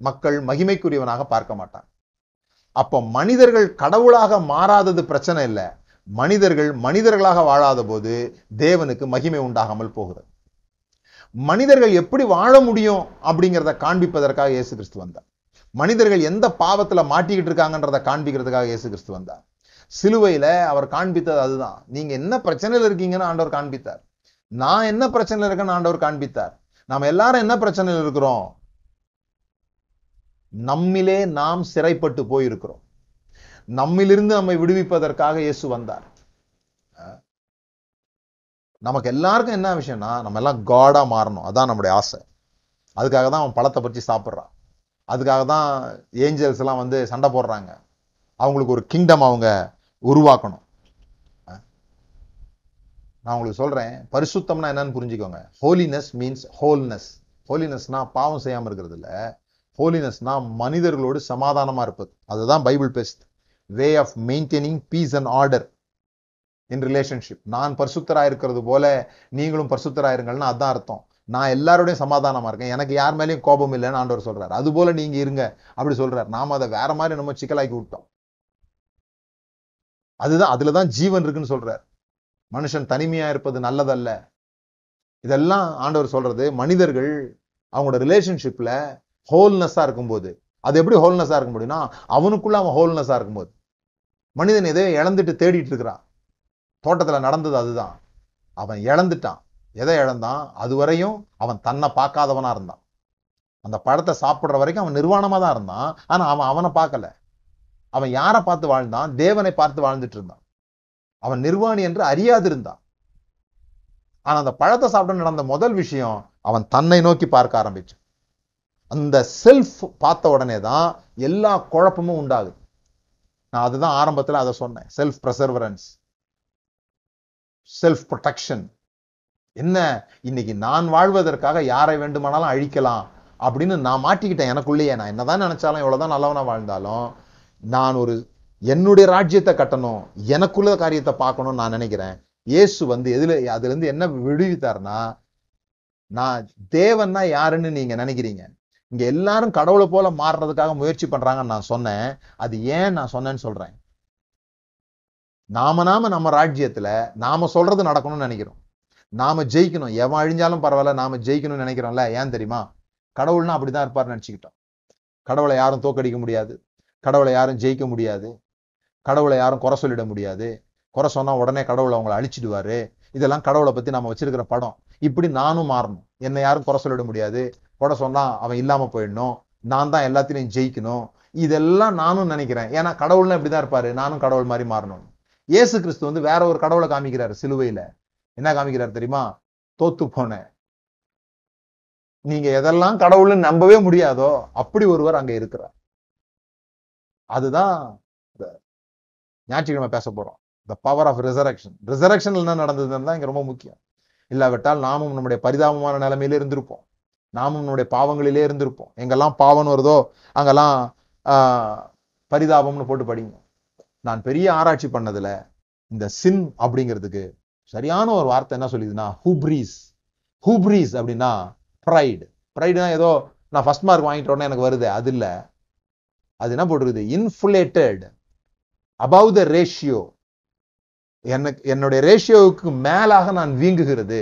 மக்கள் மகிமைக்குரியவனாக பார்க்க மாட்டாங்க. அப்போ மனிதர்கள் கடவுளாக மாறாதது பிரச்சனை இல்லை. மனிதர்கள் மனிதர்களாக வாழாத போது தேவனுக்கு மகிமை உண்டாகாமல் போகிறது மனிதர்கள் எப்படி வாழ முடியும் அப்படிங்கிறத காண்பிப்பதற்காக இயேசு கிறிஸ்து வந்தார். மனிதர்கள் எந்த பாவத்துல மாட்டிக்கிட்டு இருக்காங்கன்றத காண்பிக்கிறதுக்காக இயேசு கிறிஸ்து வந்தார். சிலுவையில அவர் காண்பித்தது அதுதான். நீங்க என்ன பிரச்சனையில இருக்கீங்கன்னு ஆண்டவர் காண்பித்தார். நான் என்ன பிரச்சனையில் இருக்கேன்னு ஆண்டவர் காண்பித்தார். நாம் எல்லாரும் என்ன பிரச்சனையில இருக்கிறோம்? நம்மிலே நாம் சிறைப்பட்டு போயிருக்கிறோம். நம்மிலிருந்து நம்மை விடுவிப்பதற்காக இயேசு வந்தார். நமக்கு எல்லாருக்கும் என்ன விஷயம்னா நம்ம எல்லாம் காடா மாறணும். அதான் நம்முடைய ஆசை. அதுக்காக தான் அவன் பழத்தை பறிச்சு சாப்பிட்றான். அதுக்காக தான் ஏஞ்சல்ஸ் எல்லாம் வந்து சண்டை போடுறாங்க. அவங்களுக்கு ஒரு கிங்டம் அவங்க உருவாக்கணும். நான் உங்களுக்கு சொல்றேன் பரிசுத்தம்னா என்னன்னு புரிஞ்சுக்கோங்க. ஹோலினஸ் மீன்ஸ் ஹோல்னஸ் ஹோலினஸ்னா பாவம் செய்யாம இருக்கிறது இல்லை. ஹோலினஸ்னா மனிதர்களோடு சமாதானமா இருப்பது. அதுதான் பைபிள் பேசுது way of maintaining peace and order in relationship நான் பரிசுத்தராக இருக்கிறது போல நீங்களும் பரிசுத்தராக இருங்கள்னு அதான் அர்த்தம். நான் எல்லாரோடையும் சமாதானமாக இருக்கேன். எனக்கு யார் மேலேயும் கோபம் இல்லைன்னு ஆண்டவர் சொல்கிறார் அது நீங்கள் இருங்க அப்படி சொல்கிறார் நாம் அதை வேற மாதிரி நம்ம சிக்கலாக்கி விட்டோம். அதுதான் அதில் தான் ஜீவன் இருக்குன்னு சொல்கிறார் மனுஷன் தனிமையாக இருப்பது நல்லதல்ல. இதெல்லாம் ஆண்டவர் சொல்கிறது மனிதர்கள் அவங்களோட ரிலேஷன்ஷிப்பில் ஹோல்னஸ்ஸாக இருக்கும்போது. அது எப்படி ஹோல்னஸ்ஸாக இருக்க முடியும்னா அவனுக்குள்ள அவன் ஹோல்னஸ்ஸாக இருக்கும்போது. மனிதன் எதையோ இழந்துட்டு தேடிட்டு இருக்கிறான்? தோட்டத்துல நடந்தது அதுதான். அவன் இழந்துட்டான். எதை இழந்தான்? அது வரையும் அவன் தன்னை பார்க்காதவனா இருந்தான். அந்த பழத்தை சாப்பிடுற வரைக்கும் அவன் நிர்வாணமாக தான் இருந்தான். ஆனா அவன் அவனை பார்க்கல. அவன் யாரை பார்த்து வாழ்ந்தான்? தேவனை பார்த்து வாழ்ந்துட்டு இருந்தான். அவன் நிர்வாணி என்று அறியாது இருந்தான் ஆனா அந்த பழத்தை சாப்பிட நடந்த முதல் விஷயம் அவன் தன்னை நோக்கி பார்க்க ஆரம்பிச்சு அந்த செல்ஃப் பார்த்த உடனே தான் எல்லா குழப்பமும் உண்டாகுது. நான் அதுதான் ஆரம்பத்தில் அதை சொன்னேன். செல்ஃப் ப்ரெசர்வரன்ஸ் செல்ஃப் ப்ரொடெக்ஷன் என்ன? இன்னைக்கு நான் வாழ்வதற்காக யாரை வேண்டுமானாலும் அழிக்கலாம் அப்படின்னு நான் மாட்டிக்கிட்டேன். எனக்குள்ளேயே நான் என்னதான் நினைச்சாலும் எவ்வளவுதான் நல்லவனா வாழ்ந்தாலும் நான் ஒரு என்னுடைய ராஜ்யத்தை கட்டணும் எனக்குள்ள காரியத்தை பார்க்கணும்னு நான் நினைக்கிறேன். இயேசு வந்து எதுல அதுல இருந்து என்ன விடுவித்தார்னா நான் தேவன்னா யாருன்னு நீங்க நினைக்கிறீங்க? இங்க எல்லாரும் கடவுளை போல மாறுறதுக்காக முயற்சி பண்றாங்கன்னு நான் சொன்னேன். அது ஏன் நான் சொன்னேன்னு சொல்றேன். நாம நாம நம்ம ராஜ்யத்துல நாம சொல்றது நடக்கணும்னு நினைக்கிறோம். நாம ஜெயிக்கணும். எவன் அழிஞ்சாலும் பரவாயில்ல நாம ஜெயிக்கணும்னு நினைக்கிறோம்ல. ஏன் தெரியுமா? கடவுள்னா அப்படிதான் இருப்பார் நினைச்சுக்கிட்டோம். கடவுளை யாரும் தோக்கடிக்க முடியாது. கடவுளை யாரும் ஜெயிக்க முடியாது. கடவுளை யாரும் குறை சொல்லிட முடியாது. குறை சொன்னா உடனே கடவுளை அவங்களை அழிச்சிடுவாரு. இதெல்லாம் கடவுளை பத்தி நம்ம வச்சிருக்கிற படம். இப்படி நானும் மாறணும். என்னை யாரும் குறை சொல்லிட முடியாது. போட சொன்னா அவன் இல்லாம போயிடணும். நான் தான் எல்லாத்திலையும் ஜெயிக்கணும். இதெல்லாம் நானும் நினைக்கிறேன். ஏன்னா கடவுள்னா இப்படிதான் இருப்பாரு. நானும் கடவுள் மாதிரி மாறணும். இயேசு கிறிஸ்து வந்து வேற ஒரு கடவுளை காமிக்கிறாரு சிலுவையில. என்ன காமிக்கிறாரு தெரியுமா? தோத்து போனேன் நீங்க எதெல்லாம் கடவுள்னு நம்பவே முடியாதோ அப்படி ஒருவர் அங்க இருக்கிறார். அதுதான் ஞாயிற்றுக்கிழமை பேச போறோம். The power of resurrection resurrection என்ன நடந்ததுன்னு தான் இங்க ரொம்ப முக்கியம். இல்லாவிட்டால் நாமும் நம்முடைய பரிதாபமான நிலைமையில இருந்திருப்போம். நாம் உன்னுடைய பாவங்களிலே இருந்திருப்போம். எங்கெல்லாம் பாவம் வருதோ அங்கெல்லாம் பரிதாபம்னு போட்டு படிங்க. நான் பெரிய ஆராய்ச்சி பண்ணதுல இந்த சின் அப்படிங்கிறதுக்கு சரியான ஒரு வார்த்தை என்ன சொல்லிதுன்னா ஹூப்ரீஸ் ஹூப்ரீஸ் அப்படின்னா ப்ரைடு ப்ரைடுனா ஏதோ நான் ஃபர்ஸ்ட் மார்க் வாங்கிட்ட உடனே எனக்கு வருது அது இல்லை. அது என்ன போட்டிருக்குது? இன்ஃபுலேட்டட் அபவ் த ரேஷியோ எனக்கு என்னுடைய ரேஷியோவுக்கு மேலாக நான் வீங்குகிறது.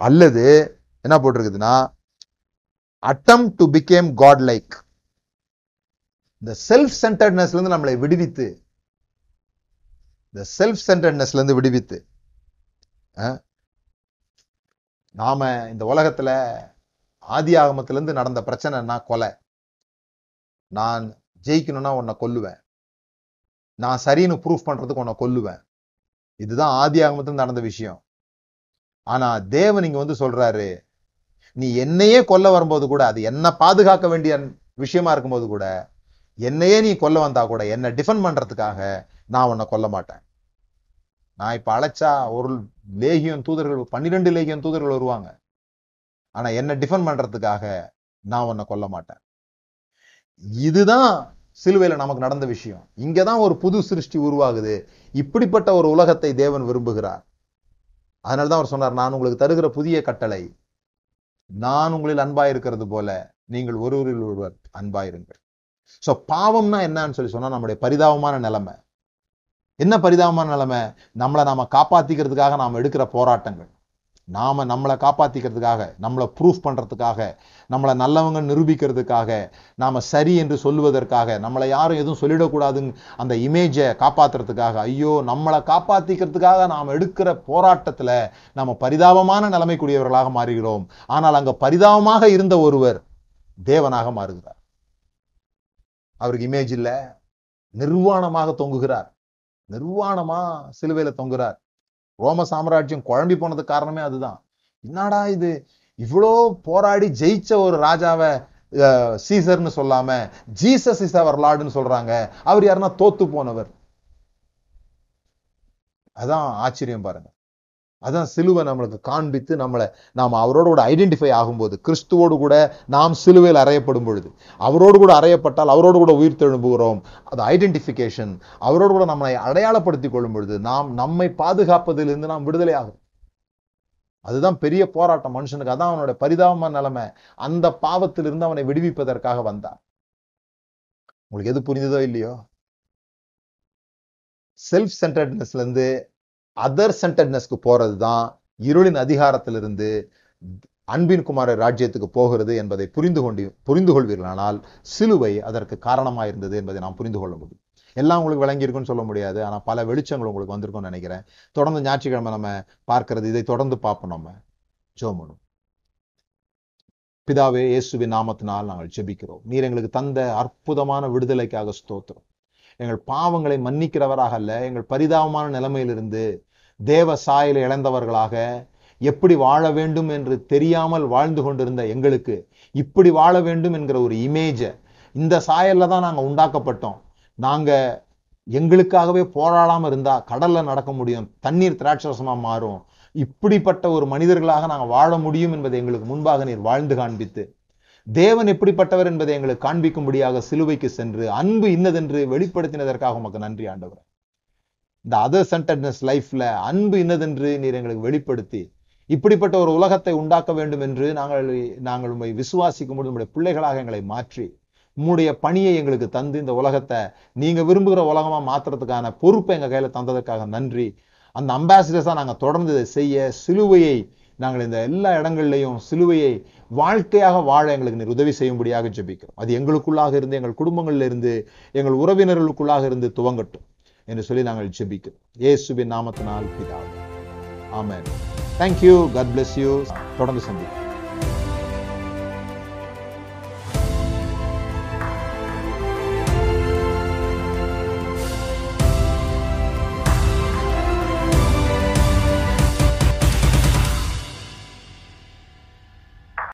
அல்லது என்ன போட்டிருக்குதுன்னா attempt to become God like இந்த செல்ஃப் சென்டர்ட்னஸ்ல இருந்து நம்மளை விடுவித்து இந்த செல்ஃப் சென்டர்ட்னஸ்ல இருந்து விடுவித்து அஹ், நாம இந்த உலகத்துல ஆதி ஆகமத்திலிருந்து நடந்த பிரச்சனைனா கொலை. நான் ஜெயிக்கணும்னா உன்னை கொல்லுவேன். நான் சரின்னு ப்ரூஃப் பண்றதுக்கு உன்னை கொல்லுவேன். இதுதான் ஆதி ஆகமத்தில் நடந்த விஷயம். ஆனா தேவன் இங்க வந்து சொல்றாரு நீ என்னையே கொல்ல வரும்போது கூட அது என்ன பாதுகாக்க வேண்டிய விஷயமா இருக்கும்போது கூட என்னையே நீ கொல்ல வந்தா கூட என்னை டிஃபெண்ட் பண்றதுக்காக நான் உன்னை கொல்ல மாட்டேன். நான் இப்ப அழைச்சா ஒரு லேகியம் தூதர்கள் பன்னிரெண்டு லேகியம் தூதர்கள் வருவாங்க. ஆனா என்ன டிஃபெண்ட் பண்றதுக்காக நான் உன்னை கொல்ல மாட்டேன். இதுதான் சிலுவையில நமக்கு நடந்த விஷயம். இங்கதான் ஒரு புது சிருஷ்டி உருவாகுது. இப்படிப்பட்ட ஒரு உலகத்தை தேவன் விரும்புகிறார். அதனாலதான் அவர் சொன்னார் நான் உங்களுக்கு தருகிற புதிய கட்டளை நான் உங்களில் அன்பாயிருக்கிறது போல நீங்கள் ஒருவரில் ஒருவர் அன்பாயிருங்கள். சோ பாவம்னா என்னன்னு சொல்லி சொன்னா நம்முடைய பரிதாபமான நிலைமை. என்ன பரிதாபமான நிலைமை? நம்மளை நாம காப்பாத்திக்கிறதுக்காக நாம எடுக்கிற போராட்டங்கள். நாம நம்மளை காப்பாத்திக்கிறதுக்காக நம்மளை ப்ரூஃப் பண்றதுக்காக நம்மளை நல்லவங்க நிரூபிக்கிறதுக்காக நாம சரி என்று சொல்லுவதற்காக நம்மளை யாரும் எதுவும் சொல்லிடக்கூடாதுன்னு அந்த இமேஜை காப்பாத்துறதுக்காக ஐயோ நம்மளை காப்பாத்திக்கிறதுக்காக நாம் எடுக்கிற போராட்டத்துல நாம பரிதாபமான நிலைமைக்குரியவர்களாக மாறுகிறோம். ஆனால் அங்க பரிதாபமாக இருந்த ஒருவர் தேவனாக மாறுகிறார். அவருக்கு இமேஜ் இல்ல. நிர்வாணமாக தொங்குகிறார். நிர்வாணமா சிலுவையில தொங்குகிறார். ரோம சாம்ராஜ்யம் குழம்பி போனதுக்கு காரணமே அதுதான். என்னடா இது? இவ்வளோ போராடி ஜெயிச்ச ஒரு ராஜாவை அஹ், சீசர்னு சொல்லாம ஜீசஸ் இஸ் அவர் லார்டுன்னு சொல்றாங்க. அவர் யாருன்னா தோத்து போனவர். அதான் ஆச்சரியம் பாருங்க. அதான் சிலுவை நம்மளுக்கு காண்பித்து நம்மளை நாம் அவரோடு கூட ஐடென்டிஃபை ஆகும்போது கிறிஸ்துவோடு கூட நாம் சிலுவையில் அறையப்படும் பொழுது அவரோடு கூட அறையப்பட்டால் அவரோடு கூட உயிர் தெழும்புகிறோம். அது ஐடென்டிஃபிகேஷன் அவரோடு கூட நம்மளை அடையாளப்படுத்தி கொள்ளும் பொழுது நாம் நம்மை பாதுகாப்பதிலிருந்து நாம் விடுதலை ஆகும் அதுதான் பெரிய போராட்டம். மனுஷனுக்கு அதான் அவனுடைய பரிதாபமான நிலைமை. அந்த பாவத்திலிருந்து அவனை விடுவிப்பதற்காக வந்தான். உங்களுக்கு எது புரிந்ததோ இல்லையோ? செல்ஃப் சென்டர்ட்னஸ்லேருந்து அதர் சென்டர்னஸ்க்கு போறது தான் இருளின் அதிகாரத்திலிருந்து அன்பின் குமார ராஜ்யத்துக்கு போகிறது என்பதை புரிந்து கொண்டு புரிந்து கொள்வீர்களானால் சிலுவை அதற்கு காரணமாக இருந்தது என்பதை நாம் புரிந்து கொள்ள முடியும். எல்லாம் உங்களுக்கு விளங்கியிருக்குன்னு சொல்ல முடியாது. ஆனால் பல வெளிச்சங்கள் உங்களுக்கு வந்திருக்கும்னு நினைக்கிறேன். தொடர்ந்து ஞாயிற்றுக்கிழமை நம்ம பார்க்கறது இதை தொடர்ந்து பார்ப்போம் நம்ம. ஜோமனும் பிதாவே இயேசுவின் நாமத்தினால் நாங்கள் ஜெபிக்கிறோம். நீர் எங்களுக்கு தந்த அற்புதமான விடுதலைக்காக ஸ்தோத்திரம். எங்கள் பாவங்களை மன்னிக்கிறவராக அல்ல எங்கள் பரிதாபமான நிலைமையிலிருந்து தேவ சாயலை இழந்தவர்களாக எப்படி வாழ வேண்டும் என்று தெரியாமல் வாழ்ந்து கொண்டிருந்த எங்களுக்கு இப்படி வாழ வேண்டும் என்கிற ஒரு இமேஜை இந்த சாயல்ல தான் நாங்கள் உண்டாக்கப்பட்டோம். நாங்கள் எங்களுக்காகவே போராடாமல் இருந்தால் கடலில் நடக்க முடியும் தண்ணீர் திராட்சரசமாக மாறும் இப்படிப்பட்ட ஒரு மனிதர்களாக நாங்கள் வாழ முடியும் என்பதை எங்களுக்கு முன்பாக நீர் வாழ்ந்து காண்பித்து தேவன் எப்படிப்பட்டவர் என்பதை எங்களுக்கு காண்பிக்கும்படியாக சிலுவைக்கு சென்று அன்பு இன்னதென்று வெளிப்படுத்தினதற்காக உமக்கு நன்றி ஆண்டவர். இந்த அதர் சென்டர்னஸ் லைஃப்ல அன்பு இன்னதென்று நீர் எங்களுக்கு வெளிப்படுத்தி இப்படிப்பட்ட ஒரு உலகத்தை உண்டாக்க வேண்டும் என்று நாங்கள் நாங்கள் உண்மை விசுவாசிக்கும் பொழுது உங்களுடைய பிள்ளைகளாக எங்களை மாற்றி உம்முடைய பணியை எங்களுக்கு தந்து இந்த உலகத்தை நீங்க விரும்புகிற உலகமா மாத்துறதுக்கான பொறுப்பை எங்க கையில தந்ததற்காக நன்றி. அந்த அம்பாசிடர்ஸா நாங்க தொடர்ந்து இதை செய்ய சிலுவையை நாங்கள் இந்த எல்லா இடங்கள்லையும் சிலுவையை வாழ்க்கையாக வாழ எங்களுக்கு நீர் உதவி செய்யும்படியாக ஜெபிக்கிறோம். அது எங்களுக்குள்ளாக இருந்து எங்கள் குடும்பங்கள்ல இருந்து எங்கள் உறவினர்களுக்குள்ளாக இருந்து துவங்கட்டும். என்று சொல்லி நாங்கள் ஜெபிக்கிறோம். இயேசுவின் நாமத்தினால் பிதாவே. ஆமென். Thank you God bless you தொடர்ந்து சந்திப்போம்.